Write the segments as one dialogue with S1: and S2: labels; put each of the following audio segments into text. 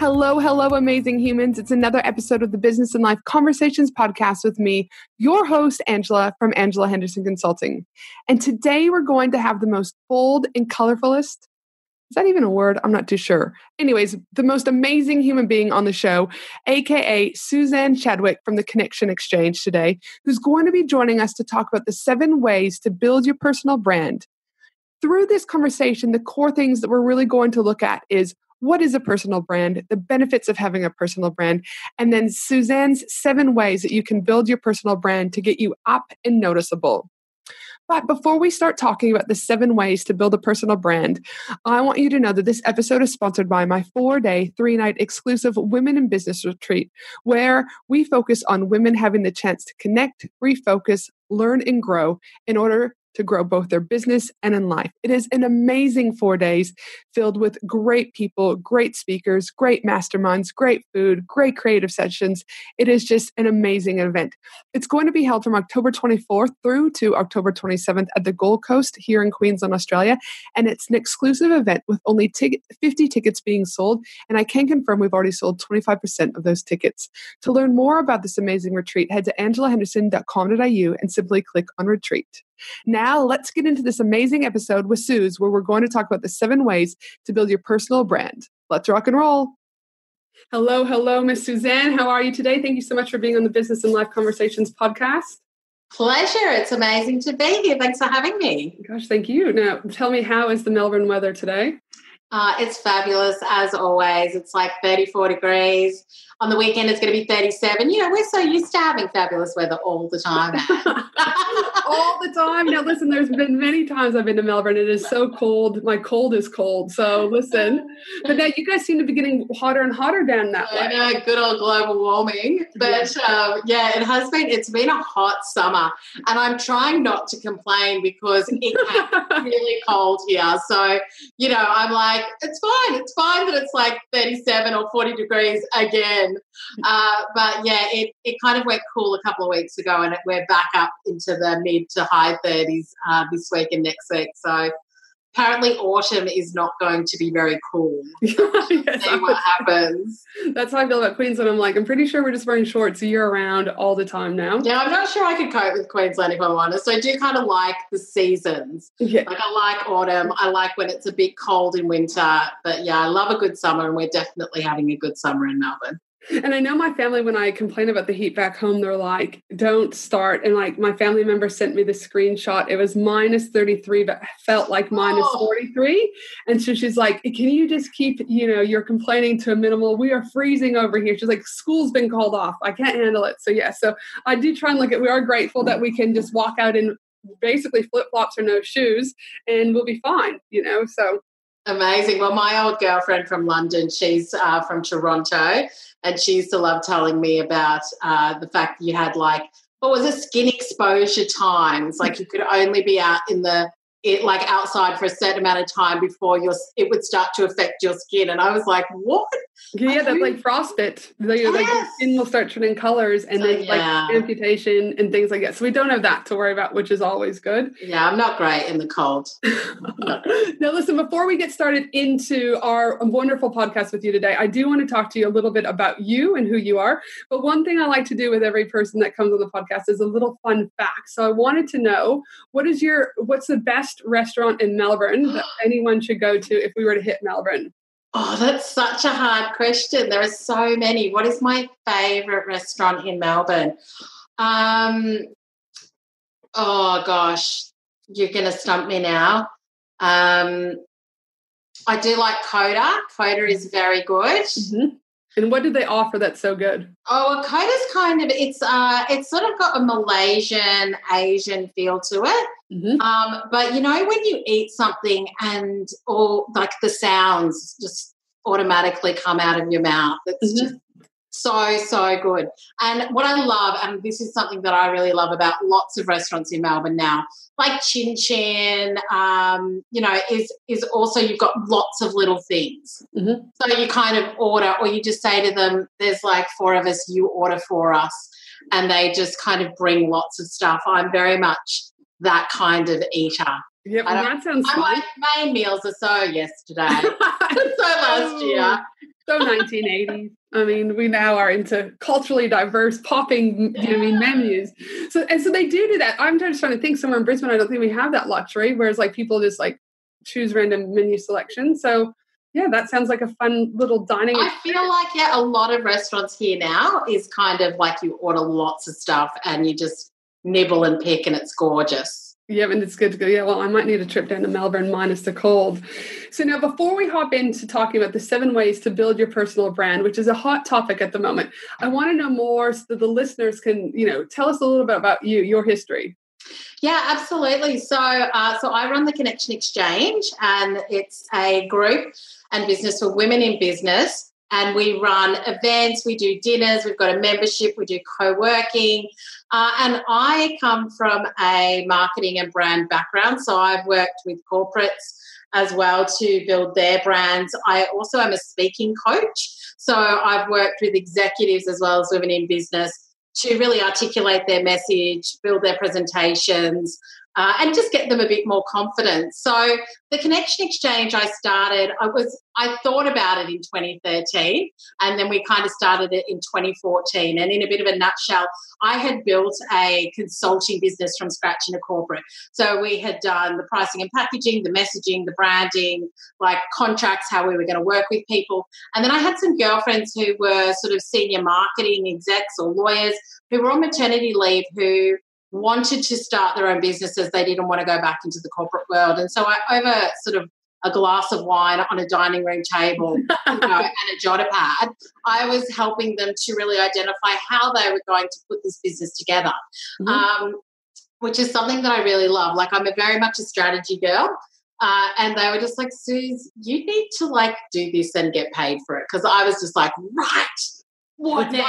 S1: Hello, hello, amazing humans. It's another episode of the Business and Life Conversations podcast with me, your host, Angela from Angela Henderson Consulting. And today we're going to have the most bold and colorfulest is that even a word? I'm not too sure. Anyways, the most amazing human being on the show, aka Suzanne Chadwick from the Connection Exchange today, who's going to be joining us to talk about the seven ways to build your personal brand. Through this conversation, the core things that we're really going to look at is what is a personal brand, the benefits of having a personal brand, and then Suzanne's seven ways that you can build your personal brand to get you up and noticeable. But before we start talking about the seven ways to build a personal brand, I want you to know that this episode is sponsored by my four day, three night exclusive Women in Business retreat, where we focus on women having the chance to connect, refocus, learn, and grow in order to grow both their business and in life. It is an amazing four days filled with great people, great speakers, great masterminds, great food, great creative sessions. It is just an amazing event. It's going to be held from October 24th through to October 27th at the Gold Coast here in Queensland, Australia. And it's an exclusive event with only t- 50 tickets being sold. And I can confirm we've already sold 25% of those tickets. To learn more about this amazing retreat, head to angelahenderson.com.au and simply click on retreat. Now, let's get into this amazing episode with Suze, where we're going to talk about the seven ways to build your personal brand. Let's rock and roll. Hello, hello, Miss Suzanne. How are you today? Thank you so much for being on the Business and Life Conversations podcast.
S2: Pleasure. It's amazing to be here. Thanks for having me.
S1: Gosh, thank you. Now, tell me, how is the Melbourne weather today?
S2: Uh, it's fabulous as always. It's like 34 degrees on the weekend it's going to be 37 you know we're so used to having fabulous weather all the time.
S1: All the time. Now listen there's been many times i've been to melbourne it is so cold. My cold is cold so listen. But now you guys seem to be getting hotter and hotter down that way.
S2: I know, good old global warming. But yeah. Um, yeah it has been it's been a hot summer. And i'm trying not to complain because it's really cold here. So you know i'm like it's fine it's fine that it's like 37 or 40 degrees again uh, but yeah, it, it kind of went cool a couple of weeks ago, and we're back up into the mid to high 30s uh, this week and next week. So apparently autumn is not going to be very cool. yes, see what happens.
S1: That's how I feel about Queensland. I'm like, I'm pretty sure we're just wearing shorts year round all the time now.
S2: Yeah, I'm not sure I could cope with Queensland if I'm honest. I do kind of like the seasons. Yeah. Like I like autumn. I like when it's a bit cold in winter. But yeah, I love a good summer and we're definitely having a good summer in Melbourne.
S1: And I know my family, when I complain about the heat back home, they're like, don't start. And like my family member sent me the screenshot. It was minus 33, but felt like minus oh. 43. And so she's like, can you just keep, you know, you're complaining to a minimal? We are freezing over here. She's like, school's been called off. I can't handle it. So, yeah. So I do try and look at, we are grateful that we can just walk out in basically flip flops or no shoes and we'll be fine, you know? So
S2: Amazing. Well, my old girlfriend from London, she's uh, from Toronto, and she used to love telling me about uh, the fact that you had like what was it, skin exposure times? Like you could only be out in the it like outside for a certain amount of time before your it would start to affect your skin. And I was like, what?
S1: Yeah, that's like frostbite. Like, yes. like your skin will start turning colors and then yeah. like amputation and things like that. So we don't have that to worry about, which is always good.
S2: Yeah, I'm not great in the cold.
S1: now, listen, before we get started into our wonderful podcast with you today, I do want to talk to you a little bit about you and who you are. But one thing I like to do with every person that comes on the podcast is a little fun fact. So I wanted to know what is your what's the best restaurant in Melbourne that anyone should go to if we were to hit Melbourne?
S2: Oh, that's such a hard question. There are so many. What is my favorite restaurant in Melbourne? Um, oh gosh, you're going to stump me now. Um, I do like Coda. Coda is very good.
S1: Mm-hmm. And what do they offer that's so good?
S2: Oh, Coda's kind of it's uh it's sort of got a Malaysian Asian feel to it. Mm-hmm. Um, but you know, when you eat something and all like the sounds just automatically come out of your mouth, it's mm-hmm. just so so good and what i love and this is something that i really love about lots of restaurants in melbourne now like chin chin um, you know is is also you've got lots of little things mm-hmm. so you kind of order or you just say to them there's like four of us you order for us and they just kind of bring lots of stuff i'm very much that kind of eater
S1: Yep, that sounds fun.
S2: My main meals are so yesterday, so last oh, year.
S1: So 1980s. I mean, we now are into culturally diverse popping, you know, I mean, menus. So and so they do do that. I'm just trying to think somewhere in Brisbane. I don't think we have that luxury. Whereas like people just like choose random menu selection. So yeah, that sounds like a fun little dining.
S2: I feel like yeah, a lot of restaurants here now is kind of like you order lots of stuff and you just nibble and pick, and it's gorgeous.
S1: Yeah, and it's good to go. Yeah, well, I might need a trip down to Melbourne minus the cold. So now, before we hop into talking about the seven ways to build your personal brand, which is a hot topic at the moment, I want to know more so that the listeners can, you know, tell us a little bit about you, your history.
S2: Yeah, absolutely. So, uh, so I run the Connection Exchange, and it's a group and business for women in business and we run events, we do dinners, we've got a membership, we do co working. Uh, and I come from a marketing and brand background, so I've worked with corporates as well to build their brands. I also am a speaking coach, so I've worked with executives as well as women in business to really articulate their message, build their presentations, uh, and just get them a bit more confidence. So the Connection Exchange I started, I was I thought about it in 2013 and then we kind of started it in 2014. And in a bit of a nutshell, I had built a consulting business from scratch in a corporate. So we had done the pricing and packaging, the messaging, the branding, like contracts, how we were going to work with people. And then I had some girlfriends who were sort of senior marketing execs or lawyers who were on maternity leave who wanted to start their own businesses. They didn't want to go back into the corporate world. And so I, over sort of a glass of wine on a dining room table you know, and a jotter pad, I was helping them to really identify how they were going to put this business together, mm-hmm. um, which is something that I really love. Like I'm a very much a strategy girl. Uh, and they were just like, Suze, you need to like do this and get paid for it. Because I was just like, right, what now?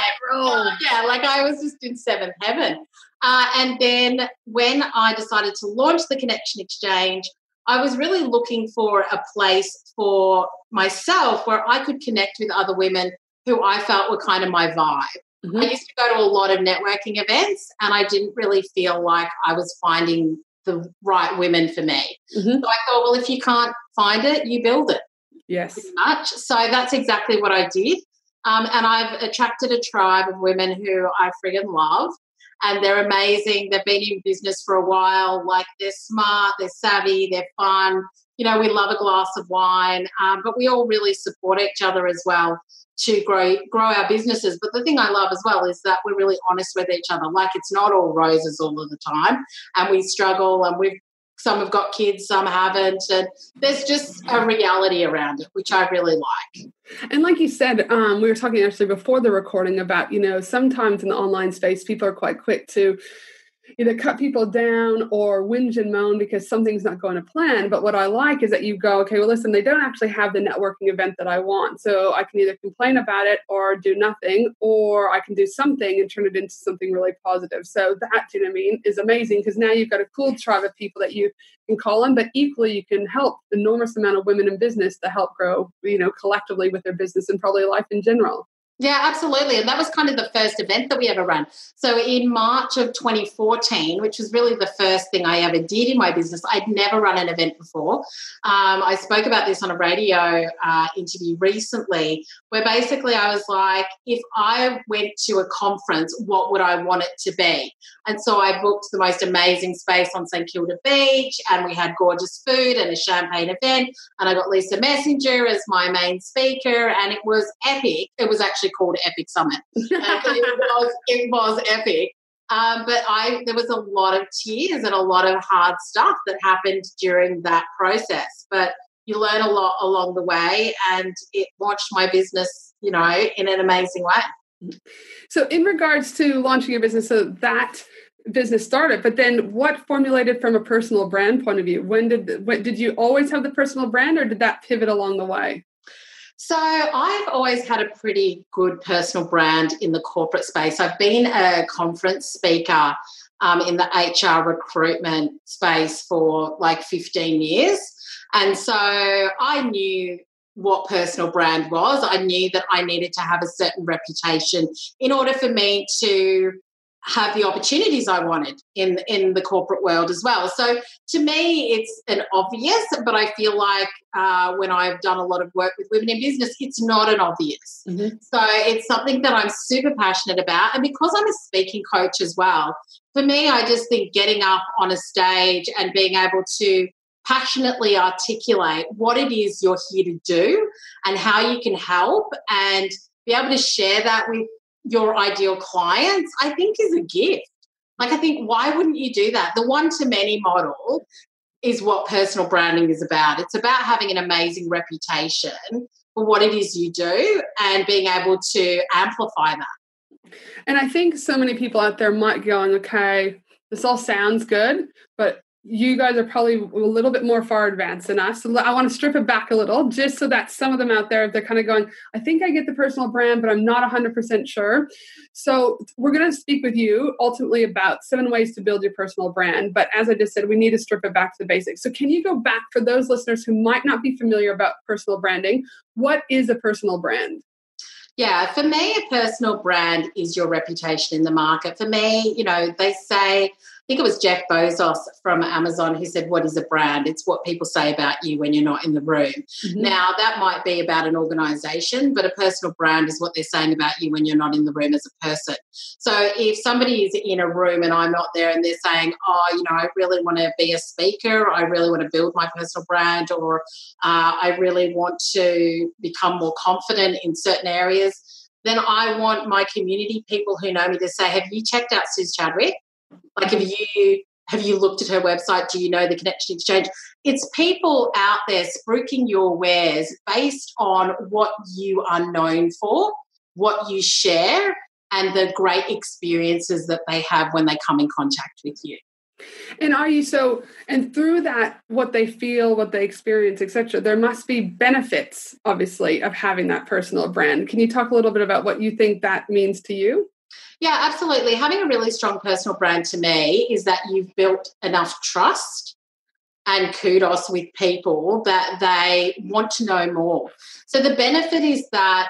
S2: Yeah, like I was just in seventh heaven. Uh, and then when I decided to launch the Connection Exchange, I was really looking for a place for myself where I could connect with other women who I felt were kind of my vibe. Mm-hmm. I used to go to a lot of networking events and I didn't really feel like I was finding the right women for me. Mm-hmm. So I thought, well, if you can't find it, you build it.
S1: Yes.
S2: Pretty much. So that's exactly what I did. Um, and I've attracted a tribe of women who I friggin' love and they're amazing. They've been in business for a while. Like they're smart, they're savvy, they're fun. You know, we love a glass of wine, um, but we all really support each other as well to grow grow our businesses. But the thing I love as well is that we're really honest with each other. Like it's not all roses all of the time, and we struggle, and we've some have got kids, some haven't. And there's just a reality around it, which I really like.
S1: And like you said, um, we were talking actually before the recording about, you know, sometimes in the online space, people are quite quick to either cut people down or whinge and moan because something's not going to plan. But what I like is that you go, okay, well, listen, they don't actually have the networking event that I want. So I can either complain about it or do nothing, or I can do something and turn it into something really positive. So that, you know what I mean, is amazing because now you've got a cool tribe of people that you can call on, but equally you can help enormous amount of women in business to help grow, you know, collectively with their business and probably life in general.
S2: Yeah, absolutely. And that was kind of the first event that we ever ran. So in March of 2014, which was really the first thing I ever did in my business, I'd never run an event before. Um, I spoke about this on a radio uh, interview recently, where basically I was like, if I went to a conference, what would I want it to be? And so I booked the most amazing space on St Kilda Beach, and we had gorgeous food and a champagne event. And I got Lisa Messenger as my main speaker, and it was epic. It was actually called Epic Summit. it, was, it was epic. Um, but I there was a lot of tears and a lot of hard stuff that happened during that process. But you learn a lot along the way, and it launched my business, you know, in an amazing way.
S1: So, in regards to launching your business, so that business started. But then, what formulated from a personal brand point of view? When did what, did you always have the personal brand, or did that pivot along the way?
S2: So I've always had a pretty good personal brand in the corporate space. I've been a conference speaker um, in the HR recruitment space for like 15 years. And so I knew what personal brand was. I knew that I needed to have a certain reputation in order for me to have the opportunities I wanted in in the corporate world as well. So to me, it's an obvious, but I feel like uh, when I've done a lot of work with women in business, it's not an obvious. Mm-hmm. So it's something that I'm super passionate about, and because I'm a speaking coach as well, for me, I just think getting up on a stage and being able to passionately articulate what it is you're here to do and how you can help and be able to share that with your ideal clients, I think is a gift. Like, I think, why wouldn't you do that? The one to many model is what personal branding is about. It's about having an amazing reputation for what it is you do and being able to amplify that.
S1: And I think so many people out there might going, okay, this all sounds good, but you guys are probably a little bit more far advanced than us. So I want to strip it back a little just so that some of them out there, they're kind of going, I think I get the personal brand, but I'm not 100% sure. So we're going to speak with you ultimately about seven ways to build your personal brand. But as I just said, we need to strip it back to the basics. So can you go back for those listeners who might not be familiar about personal branding? What is a personal brand?
S2: Yeah, for me, a personal brand is your reputation in the market. For me, you know, they say think it was Jeff Bezos from Amazon who said, What is a brand? It's what people say about you when you're not in the room. Mm-hmm. Now, that might be about an organization, but a personal brand is what they're saying about you when you're not in the room as a person. So if somebody is in a room and I'm not there and they're saying, Oh, you know, I really want to be a speaker, I really want to build my personal brand, or uh, I really want to become more confident in certain areas then I want my community people who know me to say, Have you checked out Suze Chadwick? Like, have you have you looked at her website? Do you know the Connection Exchange? It's people out there spruiking your wares based on what you are known for, what you share, and the great experiences that they have when they come in contact with you.
S1: And are you so and through that what they feel, what they experience, etc., there must be benefits obviously of having that personal brand. Can you talk a little bit about what you think that means to you?
S2: Yeah, absolutely. Having a really strong personal brand to me is that you've built enough trust and kudos with people that they want to know more. So the benefit is that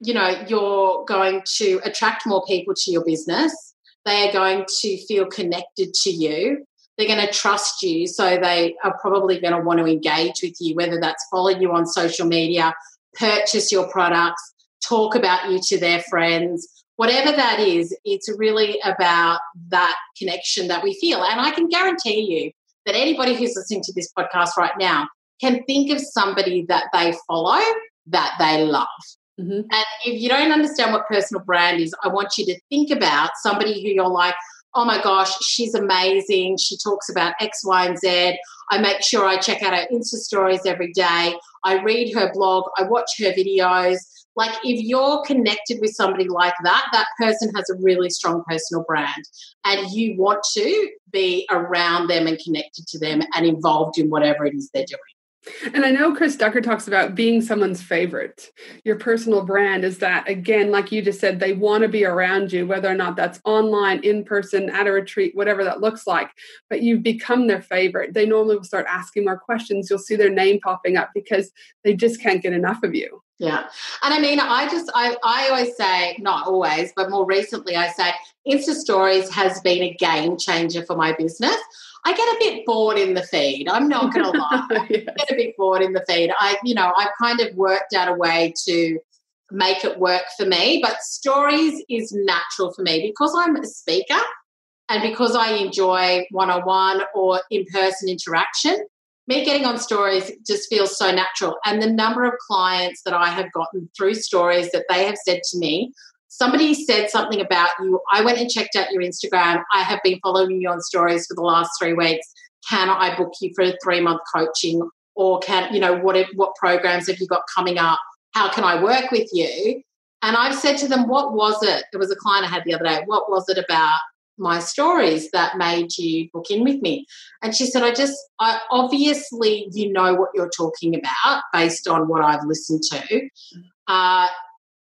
S2: you know you're going to attract more people to your business. They are going to feel connected to you. They're going to trust you, so they are probably going to want to engage with you, whether that's follow you on social media, purchase your products, talk about you to their friends, whatever that is, it's really about that connection that we feel. And I can guarantee you that anybody who's listening to this podcast right now can think of somebody that they follow that they love. Mm-hmm. And if you don't understand what personal brand is, I want you to think about somebody who you're like, oh my gosh, she's amazing. She talks about X, Y, and Z. I make sure I check out her Insta stories every day. I read her blog. I watch her videos. Like, if you're connected with somebody like that, that person has a really strong personal brand, and you want to be around them and connected to them and involved in whatever it is they're doing.
S1: And I know Chris Ducker talks about being someone's favorite. Your personal brand is that, again, like you just said, they want to be around you, whether or not that's online, in person, at a retreat, whatever that looks like. But you've become their favorite. They normally will start asking more questions. You'll see their name popping up because they just can't get enough of you.
S2: Yeah. And I mean, I just, I, I always say, not always, but more recently, I say Insta Stories has been a game changer for my business. I get a bit bored in the feed. I'm not going to lie. yes. I get a bit bored in the feed. I, you know, I've kind of worked out a way to make it work for me, but stories is natural for me because I'm a speaker and because I enjoy one on one or in person interaction. Me getting on stories just feels so natural. And the number of clients that I have gotten through stories that they have said to me, somebody said something about you. I went and checked out your Instagram. I have been following you on stories for the last three weeks. Can I book you for a three month coaching? Or can, you know, what, what programs have you got coming up? How can I work with you? And I've said to them, what was it? It was a client I had the other day. What was it about my stories that made you book in with me? And she said, I just, I obviously, you know what you're talking about based on what I've listened to. Uh,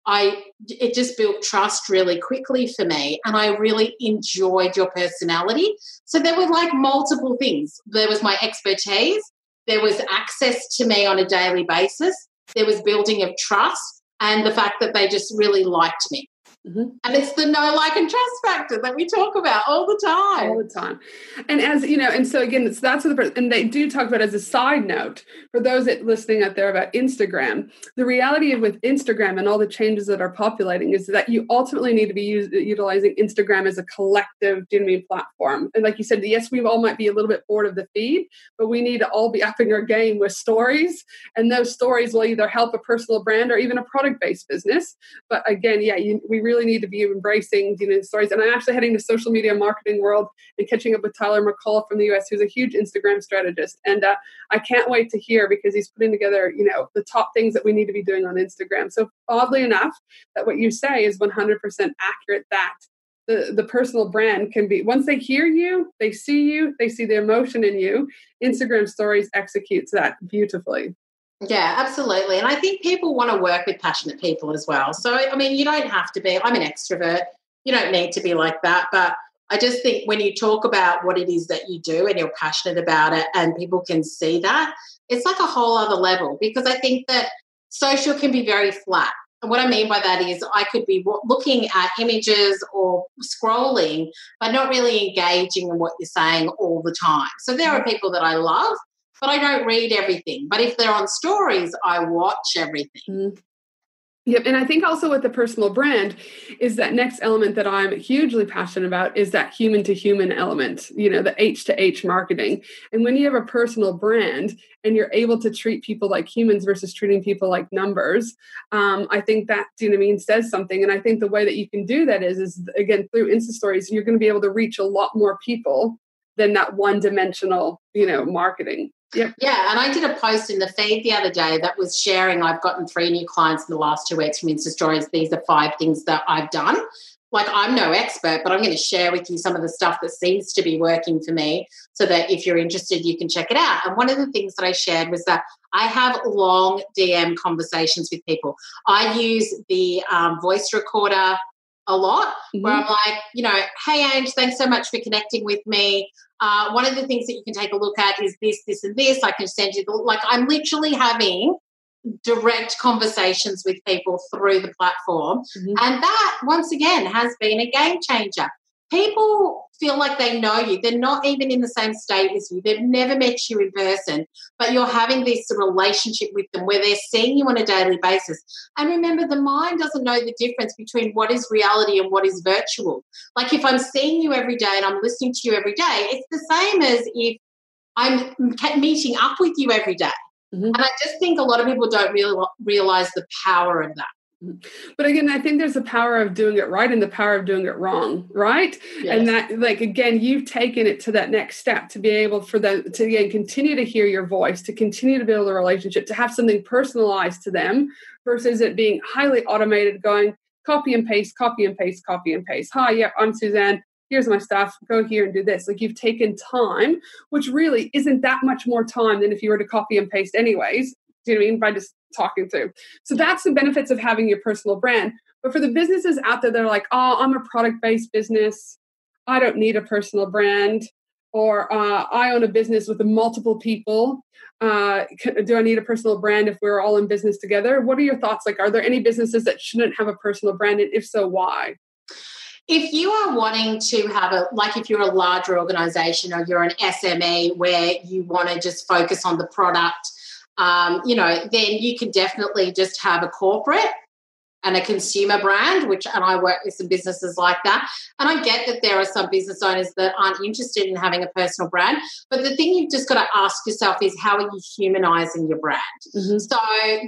S2: I it just built trust really quickly for me and I really enjoyed your personality. So there were like multiple things. There was my expertise, there was access to me on a daily basis, there was building of trust and the fact that they just really liked me. Mm-hmm. And it's the no like and trust factor that we talk about all the time.
S1: All the time. And as you know, and so again, it's that's the and they do talk about as a side note for those that listening out there about Instagram. The reality of with Instagram and all the changes that are populating is that you ultimately need to be use, utilizing Instagram as a collective do you know I mean, platform. And like you said, yes, we all might be a little bit bored of the feed, but we need to all be upping our game with stories. And those stories will either help a personal brand or even a product based business. But again, yeah, you, we really really need to be embracing you know stories. And I'm actually heading to social media marketing world and catching up with Tyler McCall from the US, who's a huge Instagram strategist. And uh, I can't wait to hear because he's putting together you know the top things that we need to be doing on Instagram. So oddly enough, that what you say is 100% accurate. That the, the personal brand can be once they hear you, they see you, they see the emotion in you. Instagram stories executes that beautifully.
S2: Yeah, absolutely. And I think people want to work with passionate people as well. So, I mean, you don't have to be, I'm an extrovert. You don't need to be like that. But I just think when you talk about what it is that you do and you're passionate about it and people can see that, it's like a whole other level because I think that social can be very flat. And what I mean by that is I could be looking at images or scrolling, but not really engaging in what you're saying all the time. So there are mm-hmm. people that I love but I don't read everything. But if they're on stories, I watch everything. Mm.
S1: Yep. And I think also with the personal brand is that next element that I'm hugely passionate about is that human to human element, you know, the H to H marketing. And when you have a personal brand and you're able to treat people like humans versus treating people like numbers, um, I think that, you know I mean, says something. And I think the way that you can do that is, is again, through Insta stories, you're going to be able to reach a lot more people than that one dimensional, you know, marketing.
S2: Yep. Yeah, and I did a post in the feed the other day that was sharing. I've gotten three new clients in the last two weeks from Insta Stories. These are five things that I've done. Like, I'm no expert, but I'm going to share with you some of the stuff that seems to be working for me so that if you're interested, you can check it out. And one of the things that I shared was that I have long DM conversations with people. I use the um, voice recorder a lot mm-hmm. where I'm like, you know, hey, Ange, thanks so much for connecting with me. Uh, one of the things that you can take a look at is this, this, and this. I can send you the, like, I'm literally having direct conversations with people through the platform. Mm-hmm. And that, once again, has been a game changer people feel like they know you. They're not even in the same state as you. They've never met you in person, but you're having this relationship with them where they're seeing you on a daily basis. And remember, the mind doesn't know the difference between what is reality and what is virtual. Like if I'm seeing you every day and I'm listening to you every day, it's the same as if I'm meeting up with you every day. Mm-hmm. And I just think a lot of people don't really realize the power of that.
S1: But again, I think there's the power of doing it right and the power of doing it wrong, right? Yes. And that, like, again, you've taken it to that next step to be able for them to again continue to hear your voice, to continue to build a relationship, to have something personalized to them versus it being highly automated, going copy and paste, copy and paste, copy and paste. Hi, yeah, I'm Suzanne. Here's my stuff. Go here and do this. Like you've taken time, which really isn't that much more time than if you were to copy and paste, anyways. Do you know what I mean? By just talking through. So that's the benefits of having your personal brand. But for the businesses out there, they're like, oh, I'm a product based business. I don't need a personal brand. Or uh, I own a business with multiple people. Uh, do I need a personal brand if we're all in business together? What are your thoughts? Like, are there any businesses that shouldn't have a personal brand? And if so, why?
S2: if you are wanting to have a like if you're a larger organization or you're an SME where you want to just focus on the product um, you know, then you can definitely just have a corporate and a consumer brand, which, and I work with some businesses like that. And I get that there are some business owners that aren't interested in having a personal brand. But the thing you've just got to ask yourself is how are you humanizing your brand? Mm-hmm. So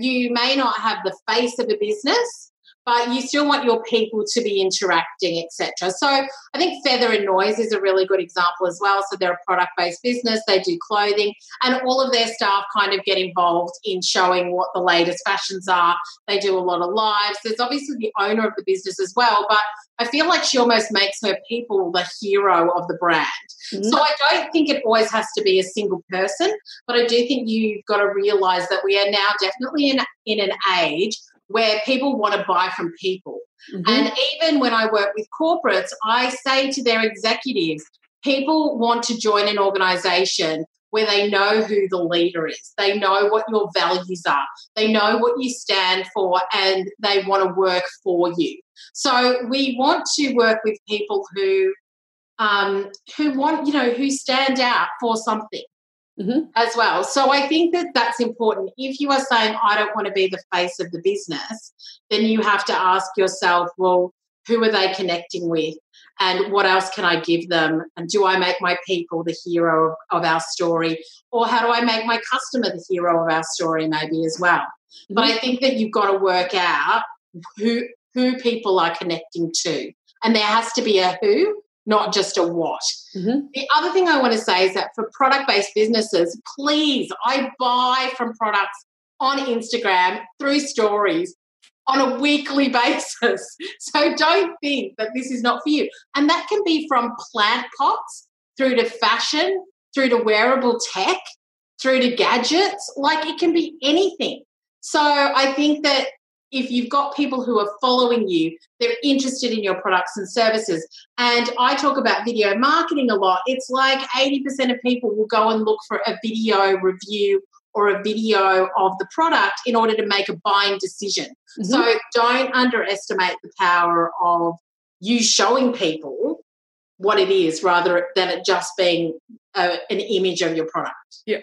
S2: you may not have the face of a business, but you still want your people to be interacting, etc. So I think Feather and Noise is a really good example as well. So they're a product-based business, they do clothing, and all of their staff kind of get involved in showing what the latest fashions are. They do a lot of lives. There's obviously the owner of the business as well, but I feel like she almost makes her people the hero of the brand. Mm-hmm. So I don't think it always has to be a single person, but I do think you've got to realize that we are now definitely in, in an age where people want to buy from people. Mm-hmm. And even when I work with corporates, I say to their executives, people want to join an organization where they know who the leader is. They know what your values are. They know what you stand for and they want to work for you. So we want to work with people who um, who want, you know, who stand out for something. Mm-hmm. As well. So I think that that's important. If you are saying, I don't want to be the face of the business, then you have to ask yourself, well, who are they connecting with? And what else can I give them? And do I make my people the hero of, of our story? Or how do I make my customer the hero of our story, maybe as well? Mm-hmm. But I think that you've got to work out who who people are connecting to. And there has to be a who not just a what. Mm-hmm. The other thing I want to say is that for product based businesses, please, I buy from products on Instagram through stories on a weekly basis. So don't think that this is not for you. And that can be from plant pots through to fashion, through to wearable tech, through to gadgets. Like it can be anything. So I think that if you've got people who are following you, they're interested in your products and services. And I talk about video marketing a lot. It's like 80% of people will go and look for a video review or a video of the product in order to make a buying decision. Mm-hmm. So don't underestimate the power of you showing people what it is rather than it just being a, an image of your product.
S1: Yeah.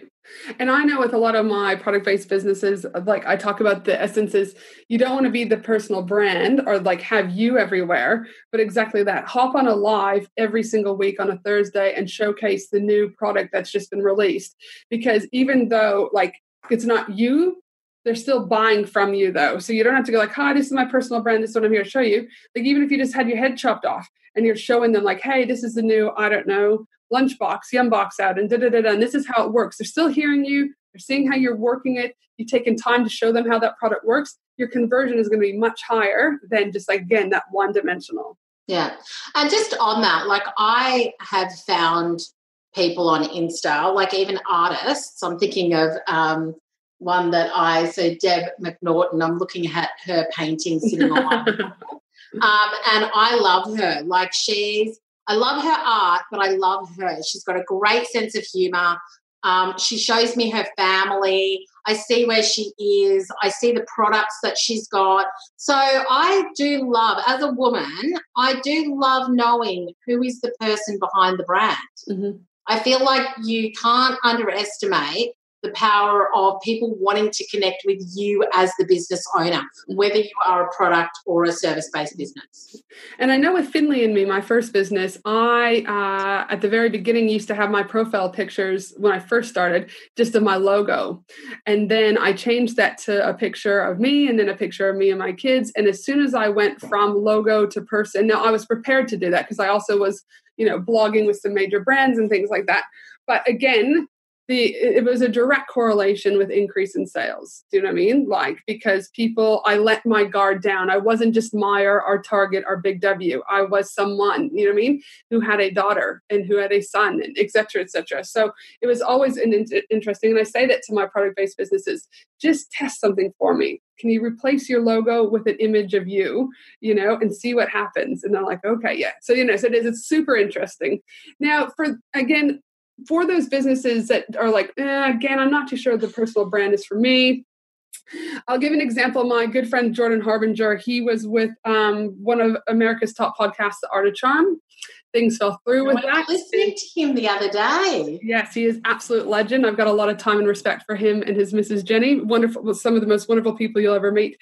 S1: And I know with a lot of my product based businesses, like I talk about the essences, you don't want to be the personal brand or like have you everywhere, but exactly that. Hop on a live every single week on a Thursday and showcase the new product that's just been released. Because even though like it's not you, they're still buying from you though. So you don't have to go like, hi, this is my personal brand. This is what I'm here to show you. Like even if you just had your head chopped off and you're showing them like, hey, this is the new, I don't know, lunchbox, yumbox out, and da da da da. And this is how it works. They're still hearing you. They're seeing how you're working it. You've taken time to show them how that product works. Your conversion is going to be much higher than just like, again that one dimensional.
S2: Yeah, and just on that, like I have found people on Insta, like even artists. I'm thinking of um, one that I so Deb McNaughton. I'm looking at her painting sitting on my um, and I love her. Like she's I love her art, but I love her. She's got a great sense of humor. Um, she shows me her family. I see where she is. I see the products that she's got. So I do love, as a woman, I do love knowing who is the person behind the brand. Mm-hmm. I feel like you can't underestimate the power of people wanting to connect with you as the business owner, whether you are a product or a service based business.
S1: And I know with Finley and me, my first business, I, uh, at the very beginning, used to have my profile pictures when I first started, just of my logo. And then I changed that to a picture of me and then a picture of me and my kids. And as soon as I went from logo to person, now I was prepared to do that because I also was, you know, blogging with some major brands and things like that. But again, the it was a direct correlation with increase in sales. Do you know what I mean? Like because people, I let my guard down. I wasn't just Myer or Target or Big W. I was someone, you know what I mean, who had a daughter and who had a son, and et cetera, et cetera. So it was always an in- interesting. And I say that to my product based businesses: just test something for me. Can you replace your logo with an image of you, you know, and see what happens? And they're like, okay, yeah. So you know, so it is. It's super interesting. Now, for again, for those businesses that are like, eh, again, I'm not too sure the personal brand is for me. I'll give an example. My good friend Jordan Harbinger, he was with um, one of America's top podcasts, The Art of Charm. Things fell through with that.
S2: Listening to him the other day.
S1: Yes, he is absolute legend. I've got a lot of time and respect for him and his Mrs. Jenny. Wonderful, some of the most wonderful people you'll ever meet.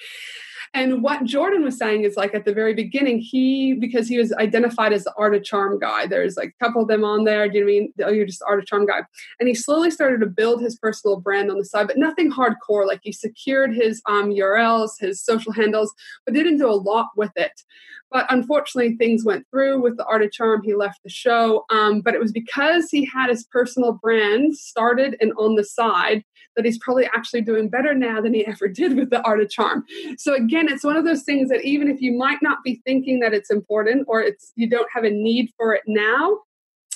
S1: And what Jordan was saying is like at the very beginning, he because he was identified as the art of charm guy. There's like a couple of them on there. Do you know I mean? Oh, you're just art of charm guy. And he slowly started to build his personal brand on the side, but nothing hardcore. Like he secured his um, URLs, his social handles, but didn't do a lot with it. But unfortunately, things went through with the Art of Charm. He left the show. Um, but it was because he had his personal brand started and on the side that he's probably actually doing better now than he ever did with the Art of Charm. So again, it's one of those things that even if you might not be thinking that it's important or it's you don't have a need for it now,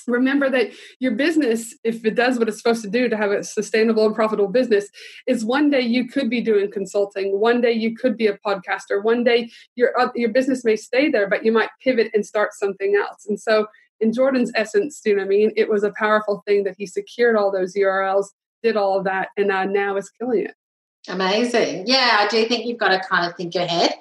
S1: remember that your business if it does what it's supposed to do to have a sustainable and profitable business is one day you could be doing consulting one day you could be a podcaster one day your your business may stay there but you might pivot and start something else. And so in jordan's essence you know what i mean? It was a powerful thing that he secured all those urls did all of that and uh, now is killing it.
S2: Amazing. Yeah i do think you've got to kind of think ahead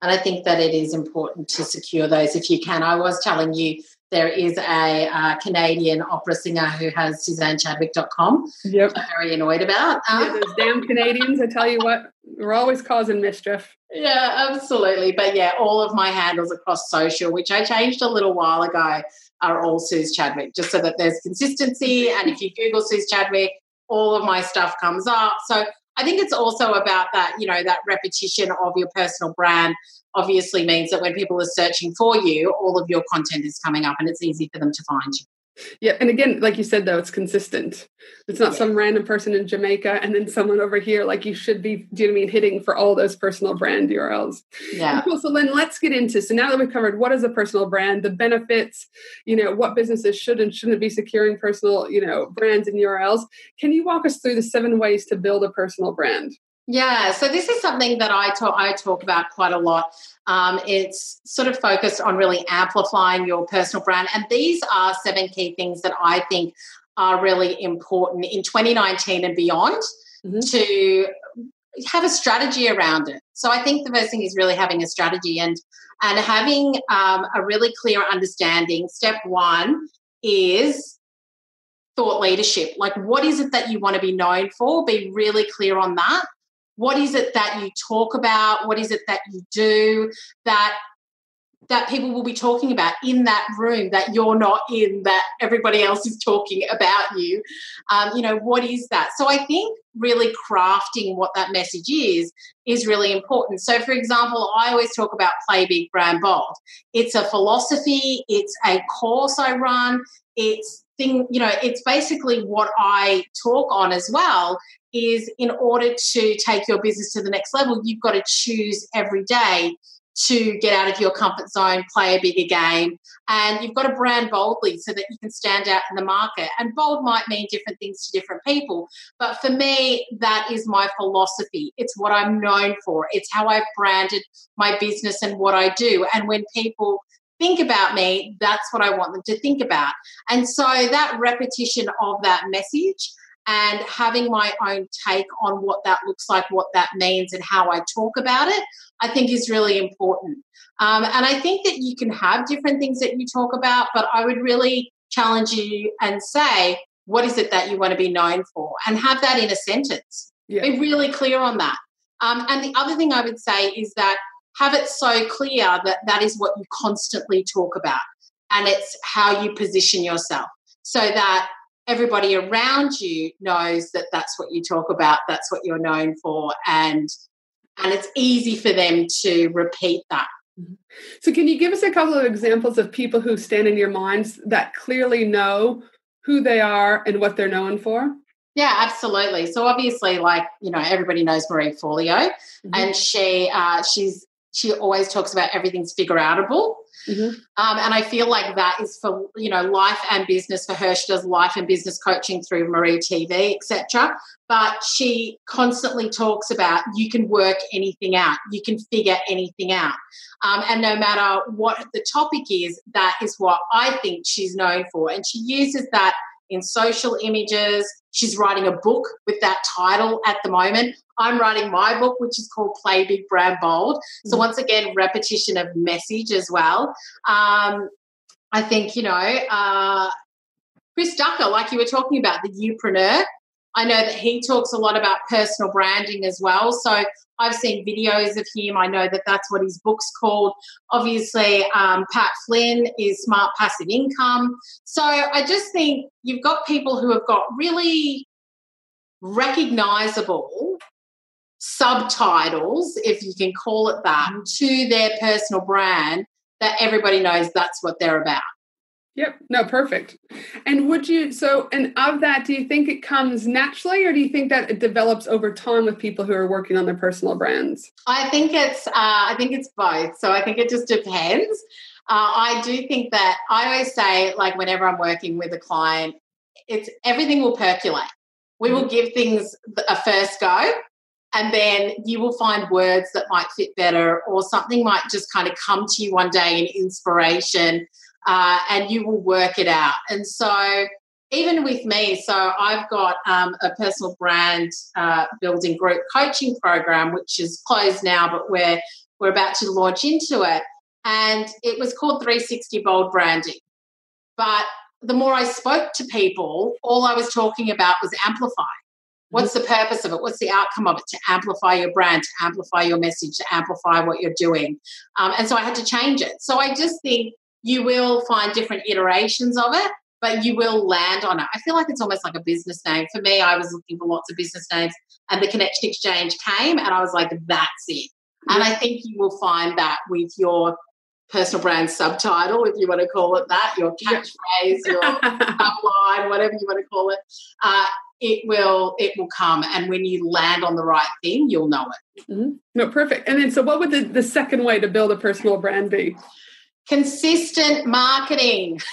S2: and I think that it is important to secure those if you can. I was telling you there is a uh, Canadian opera singer who has SuzanneChadwick.com.
S1: Yep.
S2: I'm very annoyed about.
S1: Um, yeah, those damn Canadians, I tell you what, we're always causing mischief.
S2: Yeah, absolutely. But yeah, all of my handles across social, which I changed a little while ago, are all Suze Chadwick, just so that there's consistency. And if you Google Suze Chadwick, all of my stuff comes up. So I think it's also about that, you know, that repetition of your personal brand obviously means that when people are searching for you, all of your content is coming up and it's easy for them to find you.
S1: Yeah, and again, like you said, though, it's consistent. It's not yeah. some random person in Jamaica and then someone over here. Like you should be, do you know what I mean, hitting for all those personal brand URLs.
S2: Yeah.
S1: Cool. So then let's get into. So now that we've covered what is a personal brand, the benefits, you know, what businesses should and shouldn't be securing personal, you know, brands and URLs. Can you walk us through the seven ways to build a personal brand?
S2: Yeah, so this is something that I talk I talk about quite a lot. Um, it's sort of focused on really amplifying your personal brand, and these are seven key things that I think are really important in 2019 and beyond mm-hmm. to have a strategy around it. So I think the first thing is really having a strategy and and having um, a really clear understanding. Step one is thought leadership. Like, what is it that you want to be known for? Be really clear on that what is it that you talk about? What is it that you do that that people will be talking about in that room that you're not in that everybody else is talking about you? Um, you know what is that? So i think really crafting what that message is is really important. So for example i always talk about play big brand bold. It's a philosophy. It's a course i run. It's thing you know it's basically what i talk on as well is in order to take your business to the next level, you've got to choose every day to get out of your comfort zone, play a bigger game, and you've got to brand boldly so that you can stand out in the market. And bold might mean different things to different people, but for me, that is my philosophy. It's what I'm known for, it's how I've branded my business and what I do. And when people think about me, that's what I want them to think about. And so that repetition of that message and having my own take on what that looks like, what that means, and how I talk about it, I think is really important. Um, and I think that you can have different things that you talk about, but I would really challenge you and say, what is it that you want to be known for? And have that in a sentence. Yeah. Be really clear on that. Um, and the other thing I would say is that have it so clear that that is what you constantly talk about and it's how you position yourself so that everybody around you knows that that's what you talk about that's what you're known for and and it's easy for them to repeat that
S1: mm-hmm. so can you give us a couple of examples of people who stand in your minds that clearly know who they are and what they're known for
S2: yeah, absolutely. So obviously, like you know, everybody knows Marie Forleo, mm-hmm. and she uh, she's she always talks about everything's figure outable. Mm-hmm. Um, and I feel like that is for you know life and business for her. She does life and business coaching through Marie TV, etc. But she constantly talks about you can work anything out, you can figure anything out, um, and no matter what the topic is, that is what I think she's known for. And she uses that in social images. She's writing a book with that title at the moment. I'm writing my book, which is called Play Big Brand Bold. So, mm-hmm. once again, repetition of message as well. Um, I think, you know, uh, Chris Ducker, like you were talking about, the youpreneur, I know that he talks a lot about personal branding as well. So I've seen videos of him. I know that that's what his book's called. Obviously, um, Pat Flynn is Smart Passive Income. So I just think you've got people who have got really recognizable subtitles, if you can call it that, mm-hmm. to their personal brand that everybody knows that's what they're about.
S1: Yep. No, perfect. And would you so and of that, do you think it comes naturally or do you think that it develops over time with people who are working on their personal brands?
S2: I think it's uh, I think it's both. So I think it just depends. Uh, I do think that I always say, like whenever I'm working with a client, it's everything will percolate. We will mm-hmm. give things a first go, and then you will find words that might fit better, or something might just kind of come to you one day in inspiration uh, and you will work it out. And so, even with me, so I've got um, a personal brand uh, building group coaching program, which is closed now, but we're we're about to launch into it. And it was called 360 Bold Branding. But the more I spoke to people, all I was talking about was amplify. What's the purpose of it? What's the outcome of it? To amplify your brand, to amplify your message, to amplify what you're doing. Um, and so I had to change it. So I just think you will find different iterations of it, but you will land on it. I feel like it's almost like a business name. For me, I was looking for lots of business names, and the Connection Exchange came, and I was like, that's it. And I think you will find that with your personal brand subtitle, if you want to call it that, your catchphrase, your upline, whatever you want to call it. Uh, it will it will come. And when you land on the right thing you'll know it.
S1: Mm-hmm. no perfect. And then so what would the, the second way to build a personal brand be?
S2: Consistent marketing.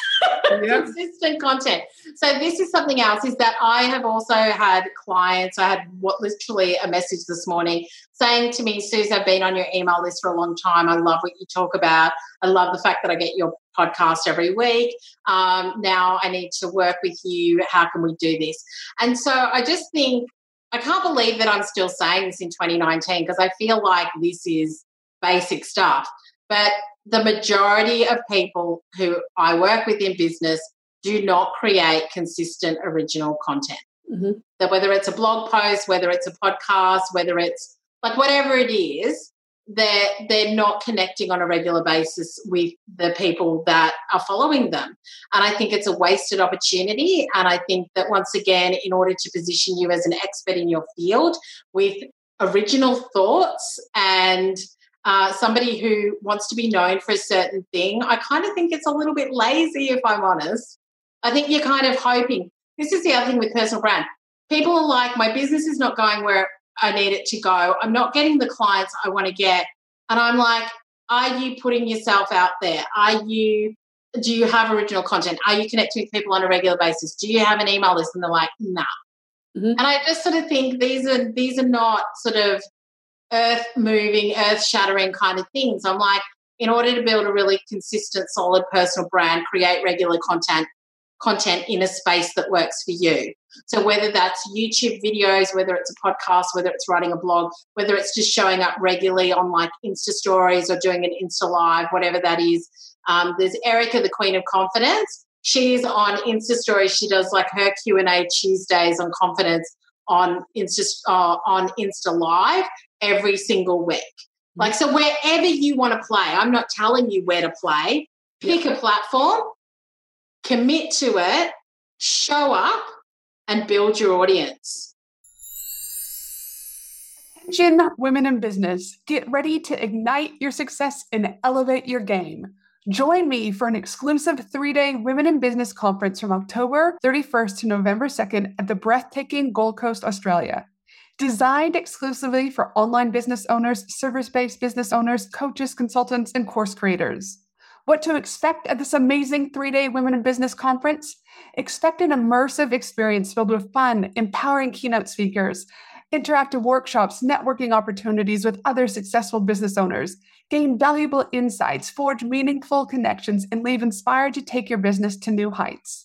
S2: Yep. consistent content. So this is something else is that i have also had clients i had what literally a message this morning saying to me suze i've been on your email list for a long time. I love what you talk about. I love the fact that i get your podcast every week um, now i need to work with you how can we do this and so i just think i can't believe that i'm still saying this in 2019 because i feel like this is basic stuff but the majority of people who I work with in business do not create consistent original content. Mm-hmm. That whether it's a blog post, whether it's a podcast, whether it's like whatever it is, they're they're not connecting on a regular basis with the people that are following them. And I think it's a wasted opportunity. And I think that once again, in order to position you as an expert in your field with original thoughts and uh, somebody who wants to be known for a certain thing, I kind of think it's a little bit lazy, if I'm honest. I think you're kind of hoping. This is the other thing with personal brand. People are like, my business is not going where I need it to go. I'm not getting the clients I want to get. And I'm like, are you putting yourself out there? Are you, do you have original content? Are you connecting with people on a regular basis? Do you have an email list? And they're like, nah. Mm-hmm. And I just sort of think these are these are not sort of earth moving, earth shattering kind of things. I'm like, in order to build a really consistent, solid personal brand, create regular content, content in a space that works for you. So whether that's YouTube videos, whether it's a podcast, whether it's writing a blog, whether it's just showing up regularly on like Insta stories or doing an Insta live, whatever that is. Um, there's Erica, the Queen of Confidence. She's on Insta stories. She does like her Q and A Tuesdays on confidence on Insta uh, on Insta Live, every single week. Like, so wherever you want to play, I'm not telling you where to play. Pick a platform, commit to it, show up, and build your audience.
S1: Attention, women in business, get ready to ignite your success and elevate your game. Join me for an exclusive three day Women in Business conference from October 31st to November 2nd at the breathtaking Gold Coast, Australia. Designed exclusively for online business owners, service based business owners, coaches, consultants, and course creators. What to expect at this amazing three day Women in Business conference? Expect an immersive experience filled with fun, empowering keynote speakers, interactive workshops, networking opportunities with other successful business owners, gain valuable insights, forge meaningful connections, and leave inspired to take your business to new heights.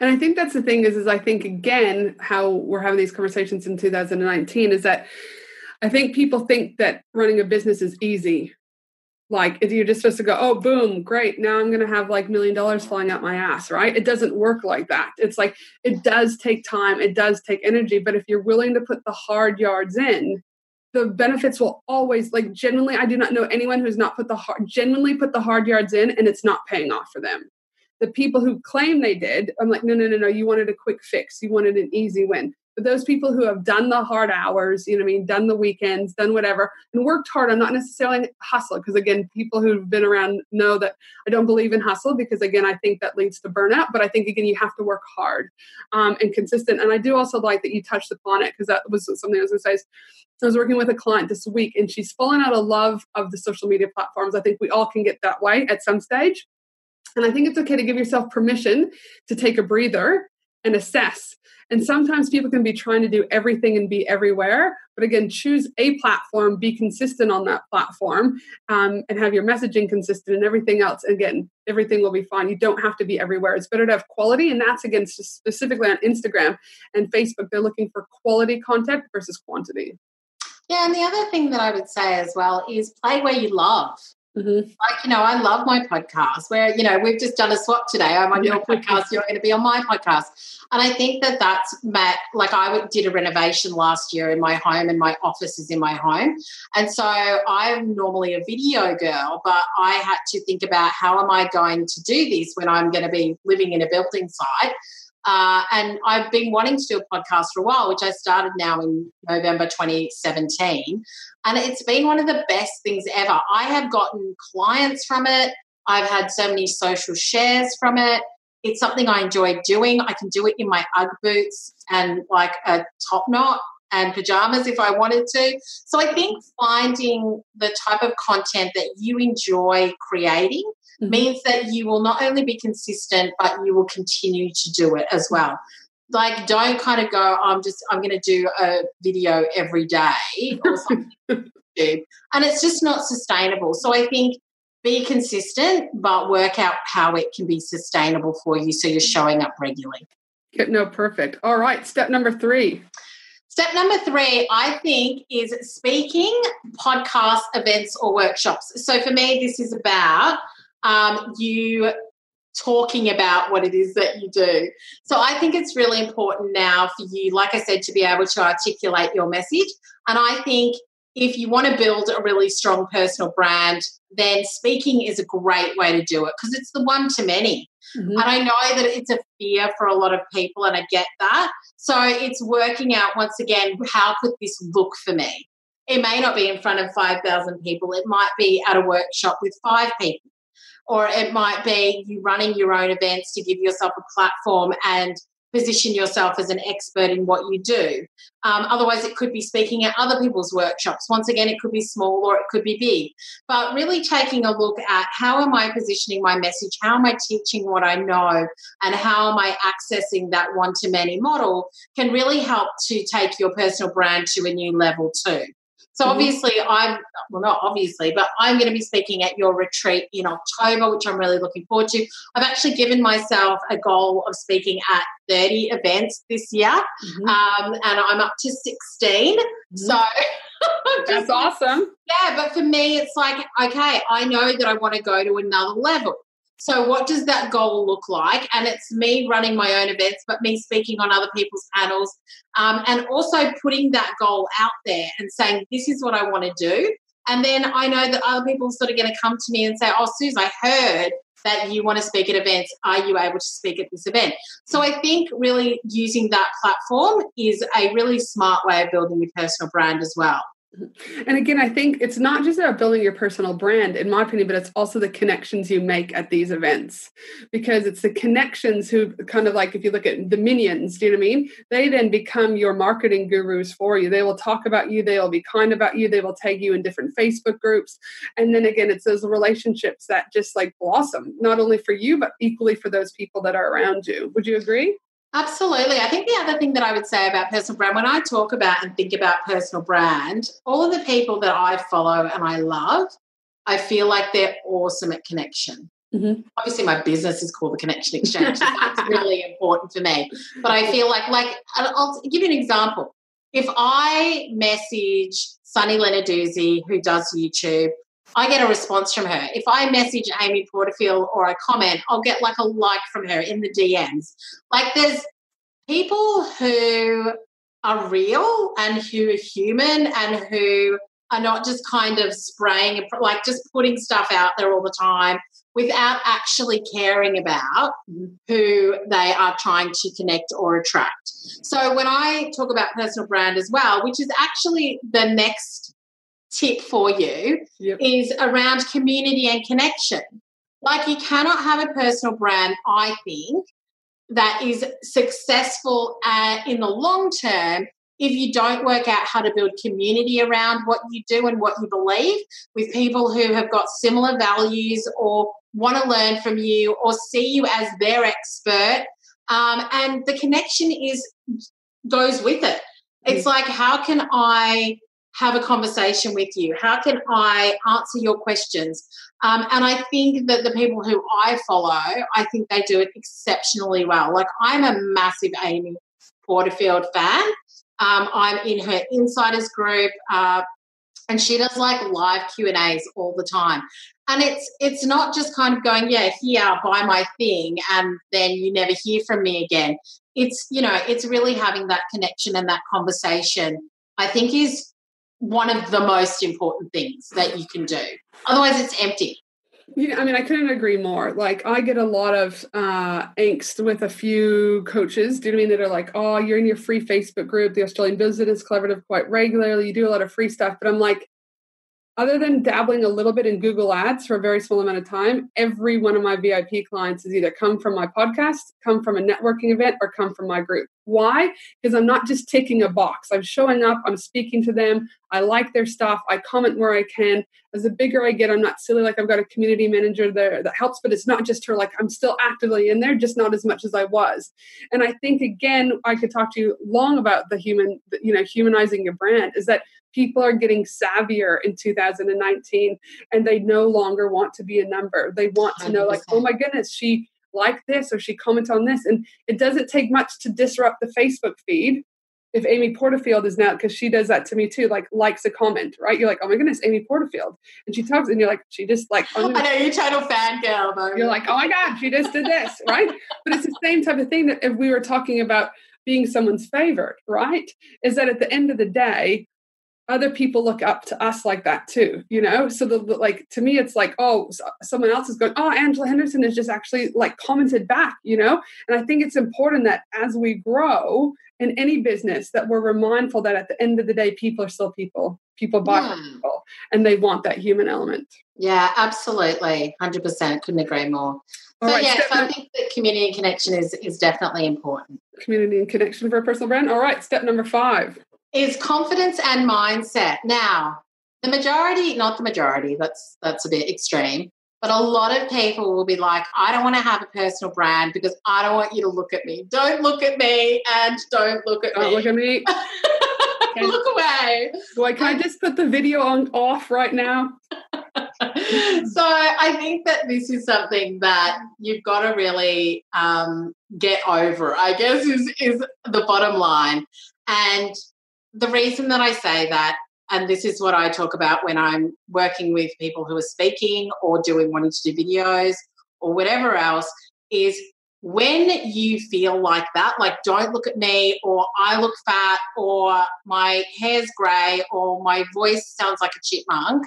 S1: And I think that's the thing is, is I think again how we're having these conversations in 2019 is that I think people think that running a business is easy. Like you're just supposed to go, oh, boom, great. Now I'm going to have like million dollars flying out my ass, right? It doesn't work like that. It's like it does take time, it does take energy, but if you're willing to put the hard yards in, the benefits will always like genuinely. I do not know anyone who's not put the hard, genuinely put the hard yards in, and it's not paying off for them the people who claim they did, I'm like, no, no, no, no, you wanted a quick fix. You wanted an easy win. But those people who have done the hard hours, you know I mean, done the weekends, done whatever, and worked hard, I'm not necessarily hustle. Because again, people who've been around know that I don't believe in hustle because again, I think that leads to burnout. But I think again, you have to work hard um, and consistent. And I do also like that you touched upon it because that was something I was going to say. I was working with a client this week and she's fallen out of love of the social media platforms. I think we all can get that way at some stage. And I think it's okay to give yourself permission to take a breather and assess. And sometimes people can be trying to do everything and be everywhere. But again, choose a platform, be consistent on that platform, um, and have your messaging consistent and everything else. Again, everything will be fine. You don't have to be everywhere. It's better to have quality. And that's again, specifically on Instagram and Facebook. They're looking for quality content versus quantity.
S2: Yeah. And the other thing that I would say as well is play where you love. Mm-hmm. Like, you know, I love my podcast where, you know, we've just done a swap today. I'm on your podcast, you're going to be on my podcast. And I think that that's met, like I did a renovation last year in my home and my office is in my home. And so I'm normally a video girl, but I had to think about how am I going to do this when I'm going to be living in a building site. Uh, and I've been wanting to do a podcast for a while, which I started now in November 2017. And it's been one of the best things ever. I have gotten clients from it. I've had so many social shares from it. It's something I enjoy doing. I can do it in my Ugg boots and like a top knot and pajamas if I wanted to. So I think finding the type of content that you enjoy creating. Mm-hmm. means that you will not only be consistent, but you will continue to do it as well. Like, don't kind of go, I'm just, I'm going to do a video every day or something. and it's just not sustainable. So I think be consistent, but work out how it can be sustainable for you so you're showing up regularly.
S1: No, perfect. All right, step number three.
S2: Step number three, I think, is speaking, podcast, events, or workshops. So for me, this is about um, you talking about what it is that you do. So I think it's really important now for you, like I said, to be able to articulate your message. And I think if you want to build a really strong personal brand, then speaking is a great way to do it because it's the one to many. Mm-hmm. And I know that it's a fear for a lot of people, and I get that. So it's working out once again how could this look for me? It may not be in front of 5,000 people, it might be at a workshop with five people or it might be you running your own events to give yourself a platform and position yourself as an expert in what you do. Um, otherwise, it could be speaking at other people's workshops. Once again, it could be small or it could be big. But really taking a look at how am I positioning my message? How am I teaching what I know? And how am I accessing that one to many model can really help to take your personal brand to a new level too. So mm-hmm. obviously, I'm well, not obviously, but I'm going to be speaking at your retreat in October, which I'm really looking forward to. I've actually given myself a goal of speaking at 30 events this year, mm-hmm. um, and I'm up to 16. Mm-hmm. So
S1: that's awesome.
S2: Yeah, but for me, it's like okay, I know that I want to go to another level. So, what does that goal look like? And it's me running my own events, but me speaking on other people's panels, um, and also putting that goal out there and saying, This is what I want to do. And then I know that other people are sort of going to come to me and say, Oh, Suze, I heard that you want to speak at events. Are you able to speak at this event? So I think really using that platform is a really smart way of building your personal brand as well.
S1: And again, I think it's not just about building your personal brand, in my opinion, but it's also the connections you make at these events. Because it's the connections who kind of like, if you look at the minions, do you know what I mean? They then become your marketing gurus for you. They will talk about you, they will be kind about you, they will tag you in different Facebook groups. And then again, it's those relationships that just like blossom, not only for you, but equally for those people that are around you. Would you agree?
S2: Absolutely. I think the other thing that I would say about personal brand, when I talk about and think about personal brand, all of the people that I follow and I love, I feel like they're awesome at connection. Mm-hmm. Obviously, my business is called the Connection Exchange. So that's really important for me. But I feel like, like I'll give you an example. If I message Sunny Lenarduzzi, who does YouTube, I get a response from her. If I message Amy Porterfield or I comment, I'll get like a like from her in the DMs. Like there's people who are real and who are human and who are not just kind of spraying, like just putting stuff out there all the time without actually caring about who they are trying to connect or attract. So when I talk about personal brand as well, which is actually the next tip for you, yep. is around community and connection. Like you cannot have a personal brand, I think, that is successful uh, in the long term if you don't work out how to build community around what you do and what you believe with people who have got similar values or want to learn from you or see you as their expert um, and the connection is goes with it it's mm. like how can i have a conversation with you how can i answer your questions um, and i think that the people who i follow i think they do it exceptionally well like i'm a massive amy porterfield fan um, I'm in her insiders group, uh, and she does like live Q and A's all the time. And it's it's not just kind of going, yeah, here, buy my thing, and then you never hear from me again. It's you know, it's really having that connection and that conversation. I think is one of the most important things that you can do. Otherwise, it's empty.
S1: Yeah, I mean, I couldn't agree more. Like, I get a lot of uh, angst with a few coaches. Do you I mean? That are like, "Oh, you're in your free Facebook group, the Australian Business Collaborative, quite regularly. You do a lot of free stuff." But I'm like, other than dabbling a little bit in Google Ads for a very small amount of time, every one of my VIP clients has either come from my podcast, come from a networking event, or come from my group. Why? Because I'm not just ticking a box. I'm showing up, I'm speaking to them, I like their stuff, I comment where I can. As the bigger I get, I'm not silly like I've got a community manager there that helps, but it's not just her, like I'm still actively in there, just not as much as I was. And I think, again, I could talk to you long about the human, you know, humanizing your brand is that people are getting savvier in 2019 and they no longer want to be a number. They want to know, like, oh my goodness, she liked this or she commented on this. And it doesn't take much to disrupt the Facebook feed. If Amy Porterfield is now, because she does that to me too, like likes a comment, right? You're like, oh my goodness, Amy Porterfield. And she talks and you're like, she just like,
S2: oh, I know, you're total fangirl though.
S1: You're like, oh my God, she just did this, right? But it's the same type of thing that if we were talking about being someone's favorite, right? Is that at the end of the day, other people look up to us like that too you know? So the, like to me it's like oh someone else is going oh angela henderson has just actually like commented back you know? And i think it's important that as we grow in any business that we're mindful that at the end of the day people are still people. People buy yeah. people and they want that human element.
S2: Yeah absolutely. 100% couldn't agree more. So right, yeah, so I think that community and connection is is definitely important.
S1: Community and connection for a personal brand. All right, step number five
S2: is confidence and mindset. Now, the majority, not the majority, that's that's a bit extreme, but a lot of people will be like, I don't want to have a personal brand because I don't want you to look at me. Don't look at me and don't look at
S1: don't
S2: me.
S1: look at me.
S2: look away.
S1: Boy, can I just put the video on off right now?
S2: so I think that this is something that you've got to really um, get over. I guess is is the bottom line, and the reason that I say that, and this is what I talk about when I'm working with people who are speaking or doing wanting to do videos or whatever else, is when you feel like that, like don't look at me, or I look fat, or my hair's grey, or my voice sounds like a chipmunk,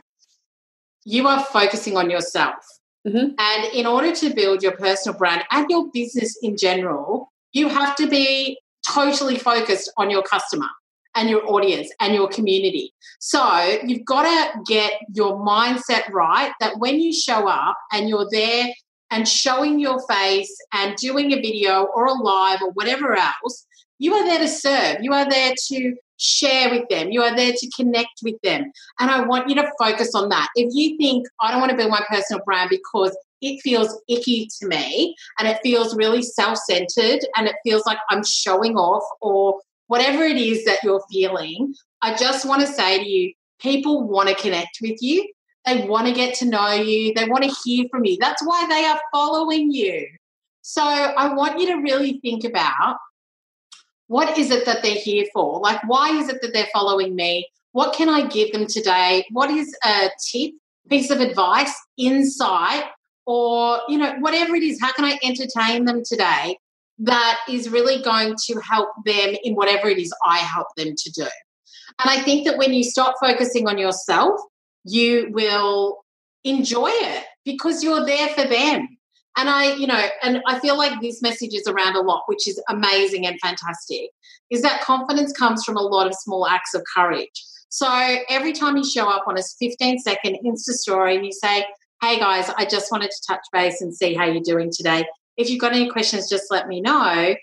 S2: you are focusing on yourself. Mm-hmm. And in order to build your personal brand and your business in general, you have to be totally focused on your customer and your audience and your community. So you've got to get your mindset right that when you show up and you're there and showing your face and doing a video or a live or whatever else, you are there to serve. You are there to share with them. You are there to connect with them. And I want you to focus on that. If you think, I don't want to build my personal brand because it feels icky to me and it feels really self centered and it feels like I'm showing off or whatever it is that you're feeling, I just want to say to you, people want to connect with you. They want to get to know you. They want to hear from you. That's why they are following you. So I want you to really think about what is it that they're here for? Like, why is it that they're following me? What can I give them today? What is a tip, piece of advice, insight, or, you know, whatever it is? How can I entertain them today that is really going to help them in whatever it is I help them to do? And I think that when you stop focusing on yourself, you will enjoy it because you're there for them. And I, you know, and I feel like this message is around a lot, which is amazing and fantastic, is that confidence comes from a lot of small acts of courage. So every time you show up on a 15 second Insta story and you say, Hey guys, I just wanted to touch base and see how you're doing today. If you've got any questions, just let me know.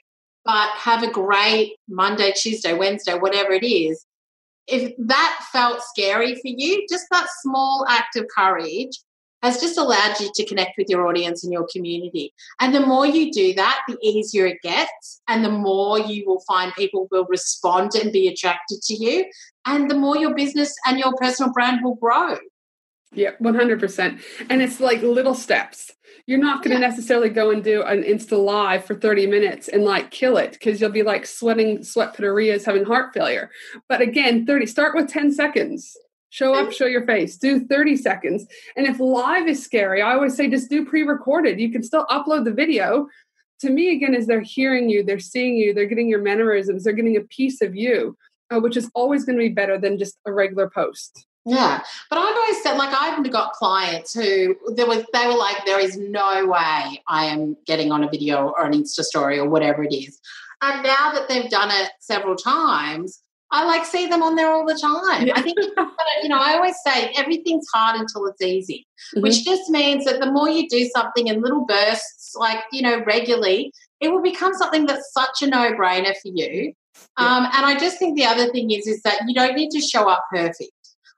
S2: But have a great Monday, Tuesday, Wednesday, whatever it is. If that felt scary for you, just that small act of courage has just allowed you to connect with your audience and your community. And the more you do that, the easier it gets, and the more you will find people will respond and be attracted to you, and the more your business and your personal brand will grow.
S1: Yeah, 100%. And it's like little steps. You're not going to yeah. necessarily go and do an Insta live for 30 minutes and like kill it because you'll be like sweating sweat pitarias having heart failure. But again, 30, start with 10 seconds Show up, show your face. Do 30 seconds. And if live is scary, I always say just do pre recorded. You can still upload the video. To me, again, is they're hearing you, they're seeing you, they're getting your mannerisms, they're getting a piece of you, uh, which is always going to be better than just a regular post.
S2: Yeah, but I've always said, like, I've got clients who there was they were like, there is no way I am getting on a video or an Insta story or whatever it is. And now that they've done it several times, I like see them on there all the time. Yeah. I think, you know, I always say everything's hard until it's easy, mm-hmm. which just means that the more you do something in little bursts, like, you know, regularly, it will become something that's such a no brainer for you. Yeah. Um, and I just think the other thing is, is that you don't need to show up perfect.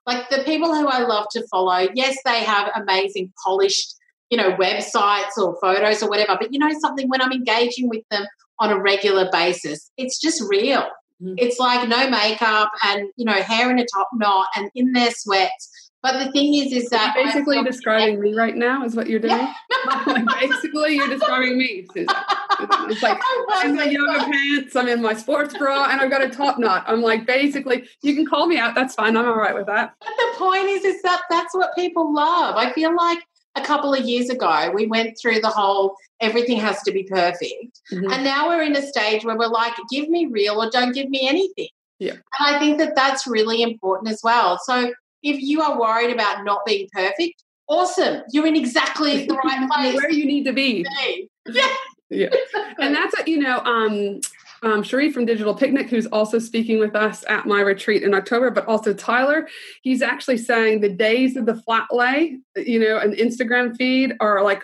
S2: Like the people who I love to follow, yes, they have amazing, polished, you know, websites or photos or whatever. But you know something, when I'm engaging with them on a regular basis, it's just real. Mm-hmm. It's like no makeup and you know hair in a top knot and in their sweats. But the thing is, is that
S1: you're basically describing me right now is what you're doing. Yeah. basically, you're describing me, Susan. It's like I'm in my yoga pants, I'm in my sports bra, and I've got a top knot. I'm like, basically, you can call me out. That's fine. I'm all right with that.
S2: But the point is, is that that's what people love. I feel like a couple of years ago, we went through the whole everything has to be perfect. Mm-hmm. And now we're in a stage where we're like, give me real or don't give me anything.
S1: Yeah.
S2: And I think that that's really important as well. So if you are worried about not being perfect, awesome. You're in exactly the right place.
S1: Where you need to be.
S2: Yeah.
S1: yeah. And that's, a, you know, um, um, Cherie from Digital Picnic, who's also speaking with us at my retreat in October, but also Tyler. He's actually saying the days of the flat lay, you know, an Instagram feed are like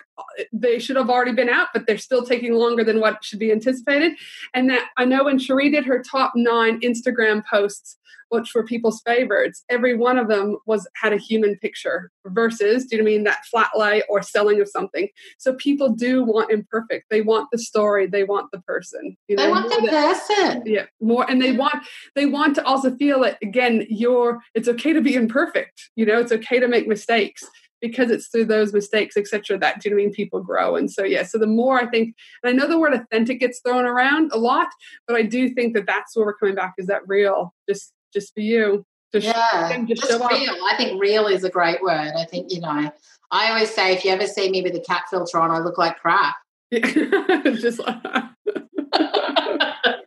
S1: they should have already been out, but they're still taking longer than what should be anticipated. And that I know when Cherie did her top nine Instagram posts, which were people's favorites, every one of them was had a human picture versus, do you know I mean, that flat lay or selling of something. So people do want imperfect. They want the story. They want the person.
S2: You know, they want the person.
S1: Yeah, more, and they want they want to also feel it again. You're it's okay to be imperfect. You know, it's okay to make mistakes because it's through those mistakes, etc. That do you know I mean people grow. And so yeah, so the more I think, and I know the word authentic gets thrown around a lot, but I do think that that's where we're coming back is that real, just just for you.
S2: Just yeah, just, just real. I think real is a great word. I think you know. I always say if you ever see me with a cat filter on, I look like crap.
S1: Yeah. just like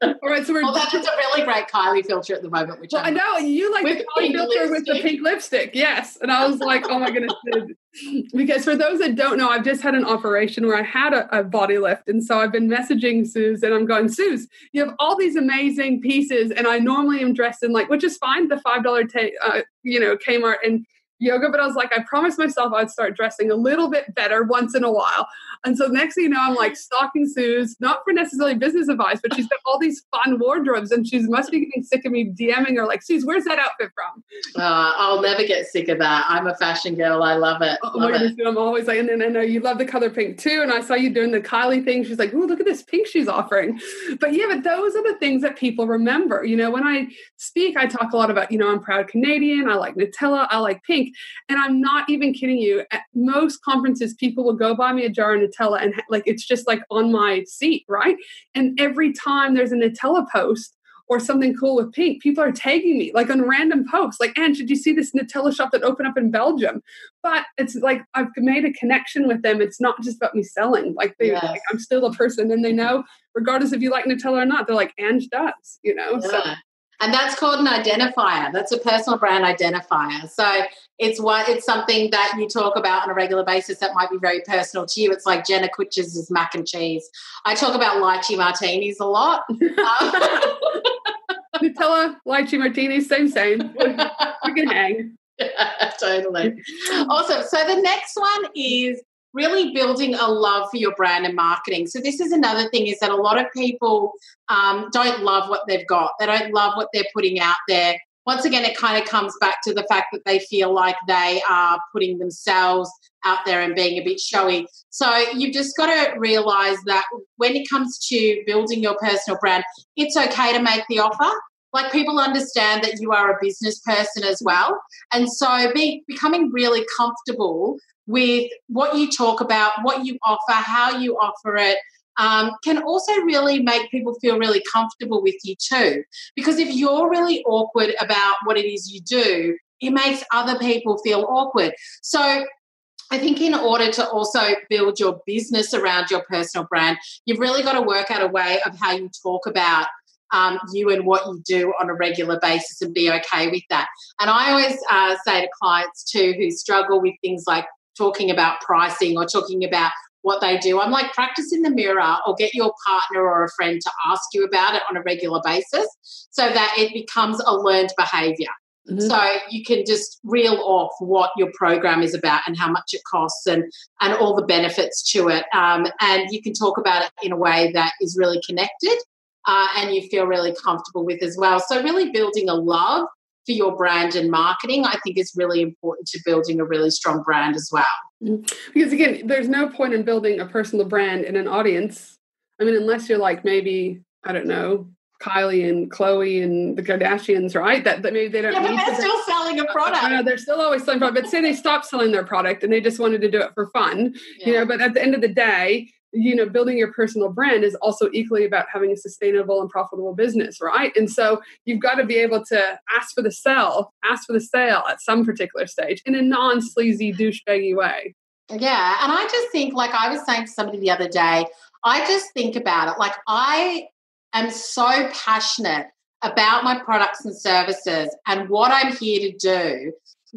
S1: All right, so we're.
S2: Well, that's a really great Kylie filter at the moment, which
S1: well, I know you like the Kylie filter lipstick. with the pink lipstick, yes. And I was like, oh my goodness, because for those that don't know, I've just had an operation where I had a, a, body lift, and so I've been messaging Suze, and I'm going, Suze, you have all these amazing pieces, and I normally am dressed in like, which is fine, the five dollar, ta- uh, you know, Kmart, and yoga, but I was like, I promised myself I'd start dressing a little bit better once in a while. And so next thing you know, I'm like stalking Suze, not for necessarily business advice, but she's got all these fun wardrobes and she must be getting sick of me DMing her like, Suze, where's that outfit from?
S2: Uh, I'll never get sick of that. I'm a fashion girl. I love it. Oh, love
S1: it. I'm always like, and then I know you love the color pink too. And I saw you doing the Kylie thing. She's like, oh, look at this pink she's offering. But yeah, but those are the things that people remember. You know, when I speak, I talk a lot about, you know, I'm proud Canadian. I like Nutella. I like pink And I'm not even kidding you. At most conferences, people will go buy me a jar of Nutella and like it's just like on my seat, right? And every time there's a Nutella post, or something cool with pink, people are tagging me like on random posts. Like, Anne, did you see this Nutella shop that opened up in Belgium? But it's like I've made a connection with them. It's not just about me selling. Like, they, yes. like I'm still a person, and they know, regardless if you like Nutella or not, they're like, Ange does, you know. Yeah. So
S2: and that's called an identifier that's a personal brand identifier so it's what it's something that you talk about on a regular basis that might be very personal to you it's like jenna kutcher's mac and cheese i talk about lychee martinis a lot
S1: nutella lychee martinis same same we can hang
S2: yeah, totally awesome so the next one is really building a love for your brand and marketing. So this is another thing is that a lot of people um, don't love what they've got. They don't love what they're putting out there. Once again, it kind of comes back to the fact that they feel like they are putting themselves out there and being a bit showy. So you've just got to realize that when it comes to building your personal brand, it's okay to make the offer like people understand that you are a business person as well and so be, becoming really comfortable with what you talk about, what you offer, how you offer it, um, can also really make people feel really comfortable with you too. Because if you're really awkward about what it is you do, it makes other people feel awkward. So I think in order to also build your business around your personal brand, you've really got to work out a way of how you talk about um, you and what you do on a regular basis and be okay with that. And I always uh, say to clients too who struggle with things like talking about pricing or talking about what they do. I'm like, practice in the mirror or get your partner or a friend to ask you about it on a regular basis so that it becomes a learned behavior. Mm-hmm. So you can just reel off what your program is about and how much it costs and and all the benefits to it. Um, and you can talk about it in a way that is really connected uh, and you feel really comfortable with as well. So really building a love for your brand and marketing, I think is really important to building a really strong brand as well.
S1: Mm-hmm. Because again, there's no point in building a personal brand in an audience. I mean, unless you're like maybe, I don't know, Kylie and Chloe and the Kardashians, right? That, that maybe they don't.
S2: Yeah, but they're still selling a product.
S1: They're still always selling product, but say they stopped selling their product and they just wanted to do it for fun, yeah. you know. But at the end of the day, you know building your personal brand is also equally about having a sustainable and profitable business right? And so you've got to be able to ask for the sell ask for the sale at some particular stage in a non-sleazy douchebaggy way.
S2: Yeah and i just think like i was saying to somebody the other day i just think about it like i am so passionate about my products and services and what i'm here to do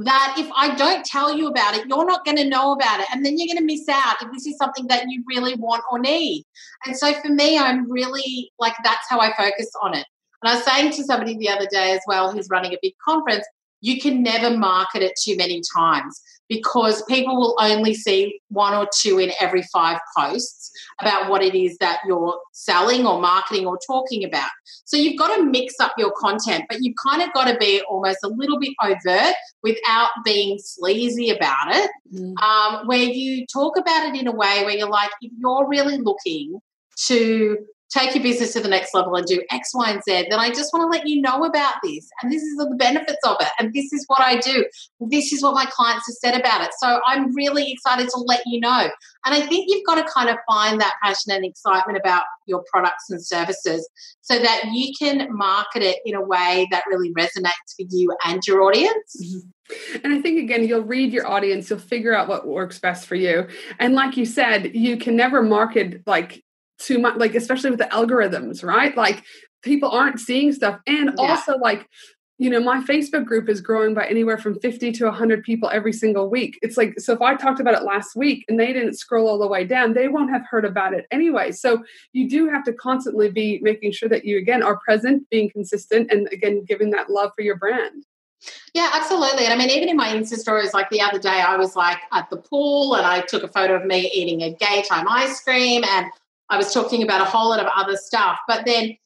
S2: that if I don't tell you about it, you're not going to know about it. And then you're going to miss out if this is something that you really want or need. And so for me, I'm really like, that's how I focus on it. And I was saying to somebody the other day as well, who's running a big conference, you can never market it too many times because people will only see one or two in every five posts about what it is that you're selling or marketing or talking about. So you've got to mix up your content, but you've kind of got to be almost a little bit overt without being sleazy about it, mm. um, where you talk about it in a way where you're like, if you're really looking to take your business to the next level and do X, Y, and Z, then I just want to let you know about this. And this is the benefits of it. And this is what I do. This is what my clients have said about it. So I'm really excited to let you know. And I think you've got to kind of find that passion and excitement about your products and services so that you can market it in a way that really resonates for you and your audience.
S1: Mm-hmm. And I think, again, you'll read your audience, you'll figure out what works best for you. And like you said, you can never market like too much like especially with the algorithms right? Like people aren't seeing stuff. And yeah. also like you know my facebook group is growing by anywhere from 50 to 100 people every single week. It's like so if i talked about it last week and they didn't scroll all the way down they won't have heard about it anyway. So you do have to constantly be making sure that you again are present being consistent and again giving that love for your brand.
S2: Yeah, absolutely. And I mean, even in my Insta stories, like the other day, I was like at the pool and I took a photo of me eating a Gaytime ice cream and I was talking about a whole lot of other stuff. But then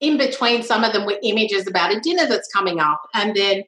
S2: in between, some of them were images about a dinner that's coming up. And then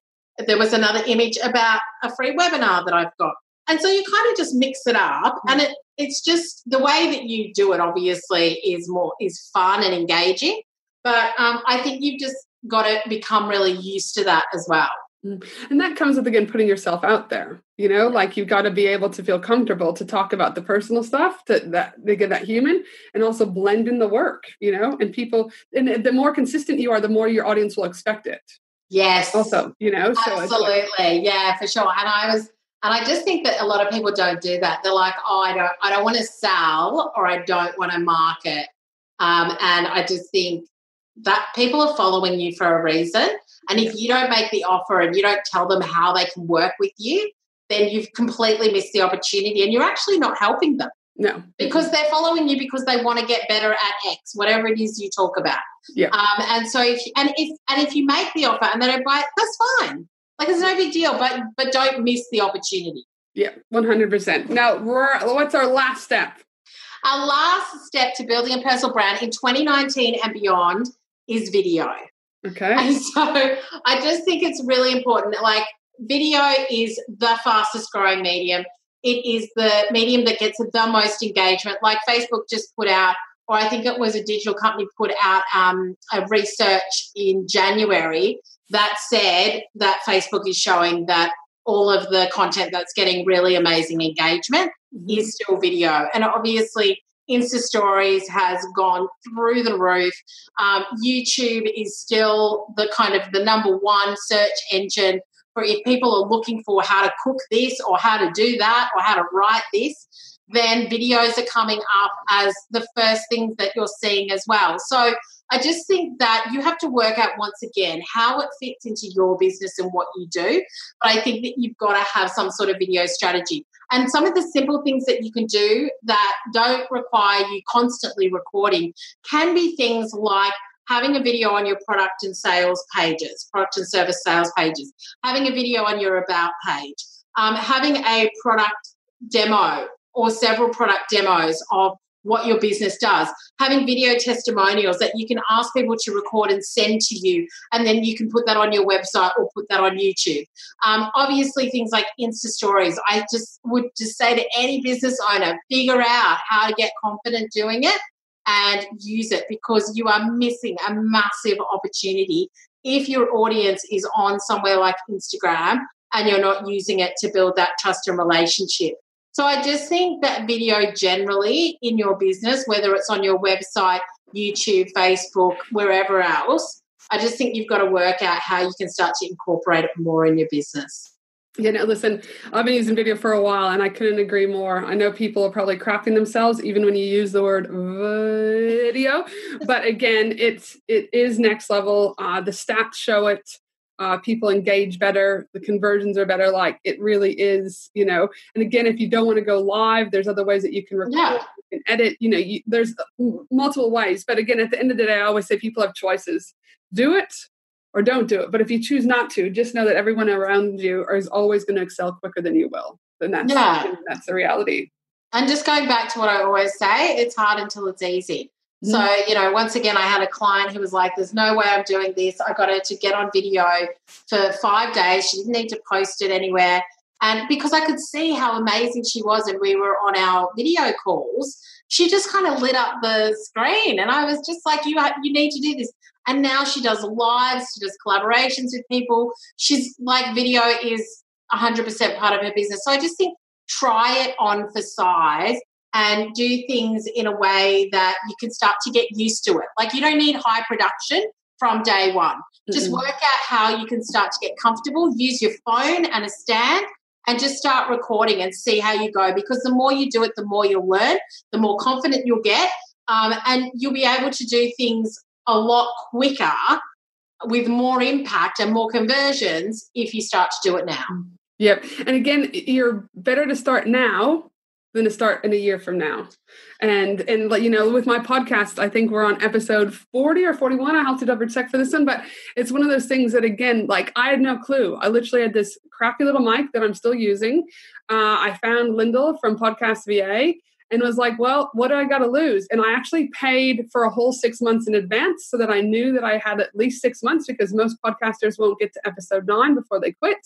S2: there was another image about a free webinar that I've got. And so you kind of just mix it up and it, it's just the way that you do it obviously is more is fun and engaging. But um, I think you've just got to become really used to that as well.
S1: Mm. And that comes with again putting yourself out there. You know, like you've got to be able to feel comfortable to talk about the personal stuff to that they get that human and also blend in the work, you know, and people and the more consistent you are, the more your audience will expect it.
S2: Yes.
S1: Also, you know,
S2: so absolutely. Like, yeah, for sure. And I was and I just think that a lot of people don't do that. They're like, oh, I don't I don't want to sell or I don't want to market. Um, and I just think that people are following you for a reason. And if you don't make the offer and you don't tell them how they can work with you, then you've completely missed the opportunity and you're actually not helping them.
S1: No.
S2: Because they're following you because they want to get better at X, whatever it is you talk about.
S1: Yeah.
S2: Um, and so if and if and if you make the offer and they don't buy it, that's fine. Like it's no big deal, but but don't miss the opportunity.
S1: Yeah, one hundred percent. Now, what's our last step?
S2: Our last step to building a personal brand in 2019 and beyond is video.
S1: Okay.
S2: And so I just think it's really important. that, Like video is the fastest growing medium. It is the medium that gets the most engagement. Like Facebook just put out, or I think it was a digital company put out um, a research in January that said that Facebook is showing that all of the content that's getting really amazing engagement mm-hmm. is still video. And obviously, Insta Stories has gone through the roof. Um, YouTube is still the kind of the number one search engine for if people are looking for how to cook this or how to do that or how to write this. Then videos are coming up as the first things that you're seeing as well. So I just think that you have to work out once again how it fits into your business and what you do. But I think that you've got to have some sort of video strategy. And some of the simple things that you can do that don't require you constantly recording can be things like having a video on your product and sales pages, product and service sales pages, having a video on your about page, um, having a product demo or several product demos of what your business does. Having video testimonials that you can ask people to record and send to you, and then you can put that on your website or put that on YouTube. Um, obviously, things like Insta stories. I just would just say to any business owner, figure out how to get confident doing it and use it because you are missing a massive opportunity if your audience is on somewhere like Instagram and you're not using it to build that trust and relationship. So I just think that video generally in your business, whether it's on your website, YouTube, Facebook, wherever else, I just think you've got to work out how you can start to incorporate it more in your business.
S1: Yeah, no, listen, I've been using video for a while and I couldn't agree more. I know people are probably crapping themselves even when you use the word video, but again, it's it is next level. Uh, the stats show it uh, people engage better the conversions are better like it really is you know. And again if you don't want to go live there's other ways that you can record yeah. you can edit you know you, there's multiple ways. But again at the end of the day i always say people have choices. Do it or don't do it. But if you choose not to just know that everyone around you is always going to excel quicker than you will. And that's yeah. that's the reality.
S2: And just going back to what i always say it's hard until it's easy so, mm-hmm. you know, once again, I had a client who was like, there's no way I'm doing this. I got her to get on video for five days. She didn't need to post it anywhere. And because I could see how amazing she was, and we were on our video calls, she just kind of lit up the screen. And I was just like, you, you need to do this. And now she does lives, she does collaborations with people. She's like, video is 100% part of her business. So I just think try it on for size and do things in a way that you can start to get used to it. Like you don't need high production from day one. Mm-hmm. Just work out how you can start to get comfortable. Use your phone and a stand and just start recording and see how you go because the more you do it, the more you'll learn, the more confident you'll get. Um, and you'll be able to do things a lot quicker with more impact and more conversions if you start to do it now.
S1: Yep. And again, you're better to start now than to start in a year from now. And and you know, with my podcast, I think we're on episode 40 or 41. I have to double check for this one, but it's one of those things that again, like I had no clue. I literally had this crappy little mic that I'm still using. Uh, I found Lyndall from Podcast VA and was like, well, what do I got to lose? And I actually paid for a whole six months in advance so that I knew that I had at least six months because most podcasters won't get to episode nine before they quit.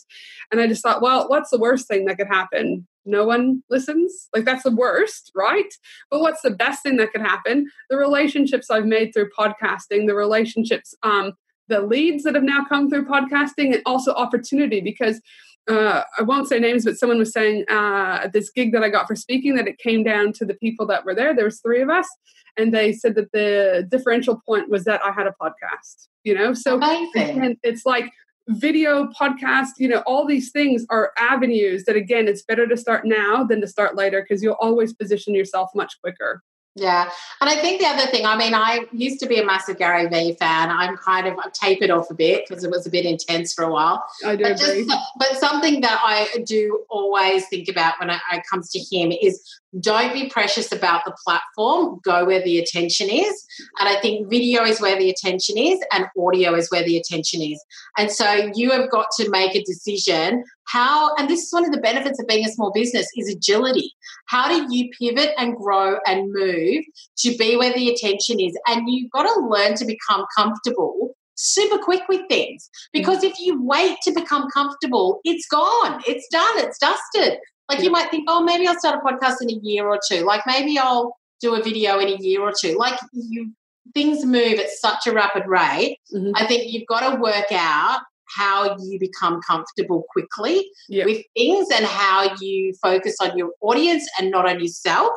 S1: And I just thought, well, what's the worst thing that could happen? No one listens. Like, that's the worst, right? But what's the best thing that could happen? The relationships I've made through podcasting, the relationships, um, the leads that have now come through podcasting and also opportunity because uh, I won't say names, but someone was saying uh, at this gig that I got for speaking that it came down to the people that were there. There was three of us, and they said that the differential point was that I had a podcast. You know, so
S2: Amazing.
S1: it's like video podcast you know all these things are avenues that again it's better to start now than to start later because you'll always position yourself much quicker
S2: yeah. And I think the other thing, I mean, I used to be a massive Gary Vee fan. I'm kind of, I've tapered off a bit because it was a bit intense for a while.
S1: I do
S2: but,
S1: agree.
S2: Just, but something that I do always think about when it comes to him is don't be precious about the platform. Go where the attention is. And I think video is where the attention is and audio is where the attention is. And so you have got to make a decision how, and this is one of the benefits of being a small business is agility. How do you pivot and grow and move to be where the attention is? And you've got to learn to become comfortable super quick with things because mm. if you wait to become comfortable, it's gone, it's done, it's dusted. Like you might think, oh, maybe I'll start a podcast in a year or two. Like maybe I'll do a video in a year or two. Like you, things move at such a rapid rate. Mm-hmm. I think you've got to work out how you become comfortable quickly yep. with things and how you focus on your audience and not on yourself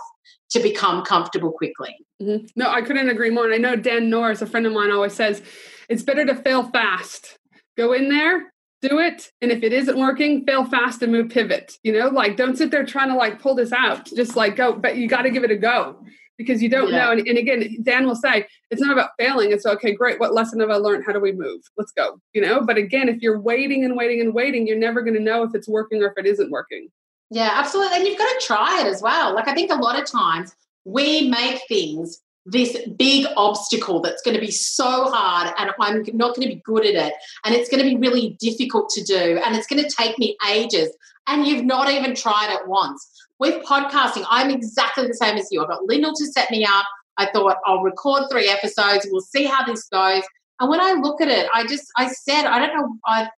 S2: to become comfortable quickly.
S1: Mm-hmm. No, I couldn't agree more. And I know Dan Norris, a friend of mine, always says it's better to fail fast. Go in there, do it, and if it isn't working, fail fast and move pivot. You know, like don't sit there trying to like pull this out. Just like go, but you got to give it a go because you don't yeah. know. And, and, again, Dan will say it's not about failing. It's okay, great. What lesson have I learned? How do we move? Let's go. You know. But again, if you're waiting and waiting and waiting, you're never going to know if it's working or if it isn't working.
S2: Yeah, absolutely. And you've got to try it as well. Like I think a lot of times we make things this big obstacle that's going to be so hard and I'm not going to be good at it and it's going to be really difficult to do and it's going to take me ages and you've not even tried it once. With podcasting, I'm exactly the same as you. I've got Lyndall to set me up. I thought I'll record three episodes. We'll see how this goes. And when I look at it, I just I said I don't know I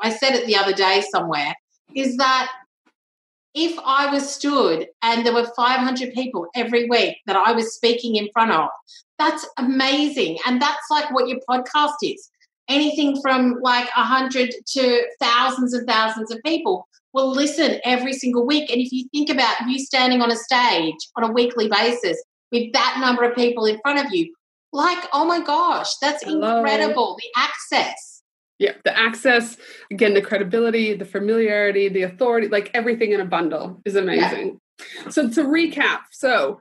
S2: I said it the other day somewhere is that if I was stood and there were 500 people every week that I was speaking in front of, that's amazing. And that's like what your podcast is. Anything from like 100 to thousands and thousands of people will listen every single week. And if you think about you standing on a stage on a weekly basis with that number of people in front of you, like, oh my gosh, that's Hello. incredible. The access.
S1: Yeah, the access, again, the credibility, the familiarity, the authority, like everything in a bundle is amazing. Yeah. So to recap, so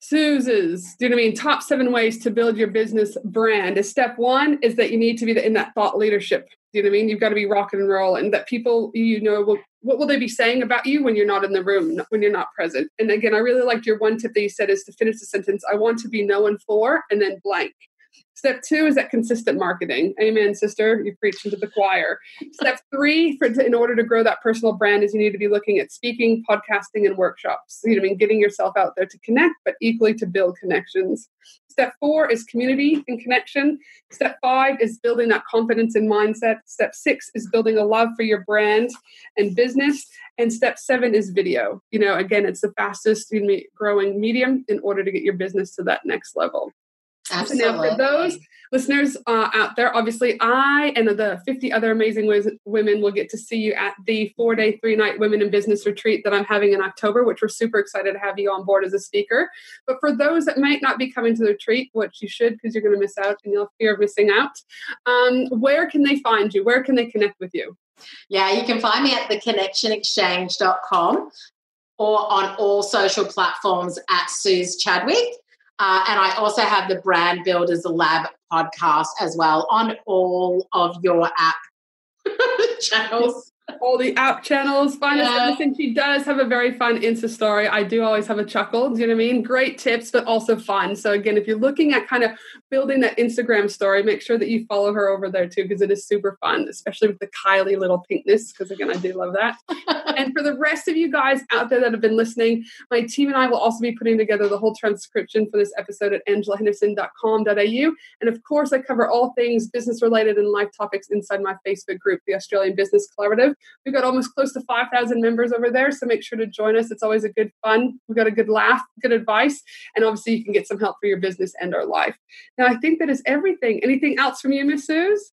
S1: Suze's, do you know what I mean? Top seven ways to build your business brand is step one is that you need to be in that thought leadership. Do you know what I mean? You've got to be rock and roll, and that people, you know, will, what will they be saying about you when you're not in the room, when you're not present? And again, I really liked your one tip that you said is to finish the sentence, I want to be known for, and then blank. Step two is that consistent marketing. Amen, sister. You preach into the choir. Step three, for in order to grow that personal brand, is you need to be looking at speaking, podcasting, and workshops. You know, I mean, getting yourself out there to connect, but equally to build connections. Step four is community and connection. Step five is building that confidence and mindset. Step six is building a love for your brand and business. And step seven is video. You know, again, it's the fastest growing medium in order to get your business to that next level.
S2: Absolutely.
S1: Now, for those listeners uh, out there, obviously, I and the 50 other amazing women will get to see you at the four day, three night Women in Business retreat that I'm having in October, which we're super excited to have you on board as a speaker. But for those that might not be coming to the retreat, which you should because you're going to miss out and you'll fear of missing out, um, where can they find you? Where can they connect with you?
S2: Yeah, you can find me at theconnectionexchange.com or on all social platforms at Suze Chadwick. Uh, and I also have the Brand Builders Lab podcast as well on all of your app channels.
S1: All the app channels. Find yeah. us. Listen, she does have a very fun Insta story. I do always have a chuckle. Do you know what I mean? Great tips, but also fun. So again, if you're looking at kind of building that Instagram story, make sure that you follow her over there too, because it is super fun, especially with the Kylie little pinkness. Because again, I do love that. and for the rest of you guys out there that have been listening, my team and I will also be putting together the whole transcription for this episode at angelahenderson.com.au. And of course, I cover all things business related and life topics inside my Facebook group, the Australian Business Collaborative. We've got almost close to 5,000 members over there, so make sure to join us. It's always a good fun. We've got a good laugh, good advice, and obviously you can get some help for your business and our life. Now, I think that is everything. Anything else from you, Miss Suze?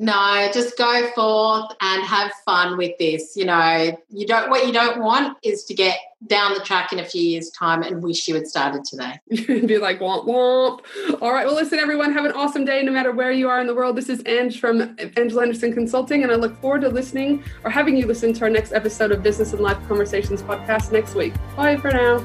S2: No, just go forth and have fun with this. You know, you don't what you don't want is to get down the track in a few years' time and wish you had started today.
S1: Be like womp womp. All right. Well, listen, everyone, have an awesome day no matter where you are in the world. This is Ange from Angela Henderson Consulting, and I look forward to listening or having you listen to our next episode of Business and Life Conversations podcast next week. Bye for now.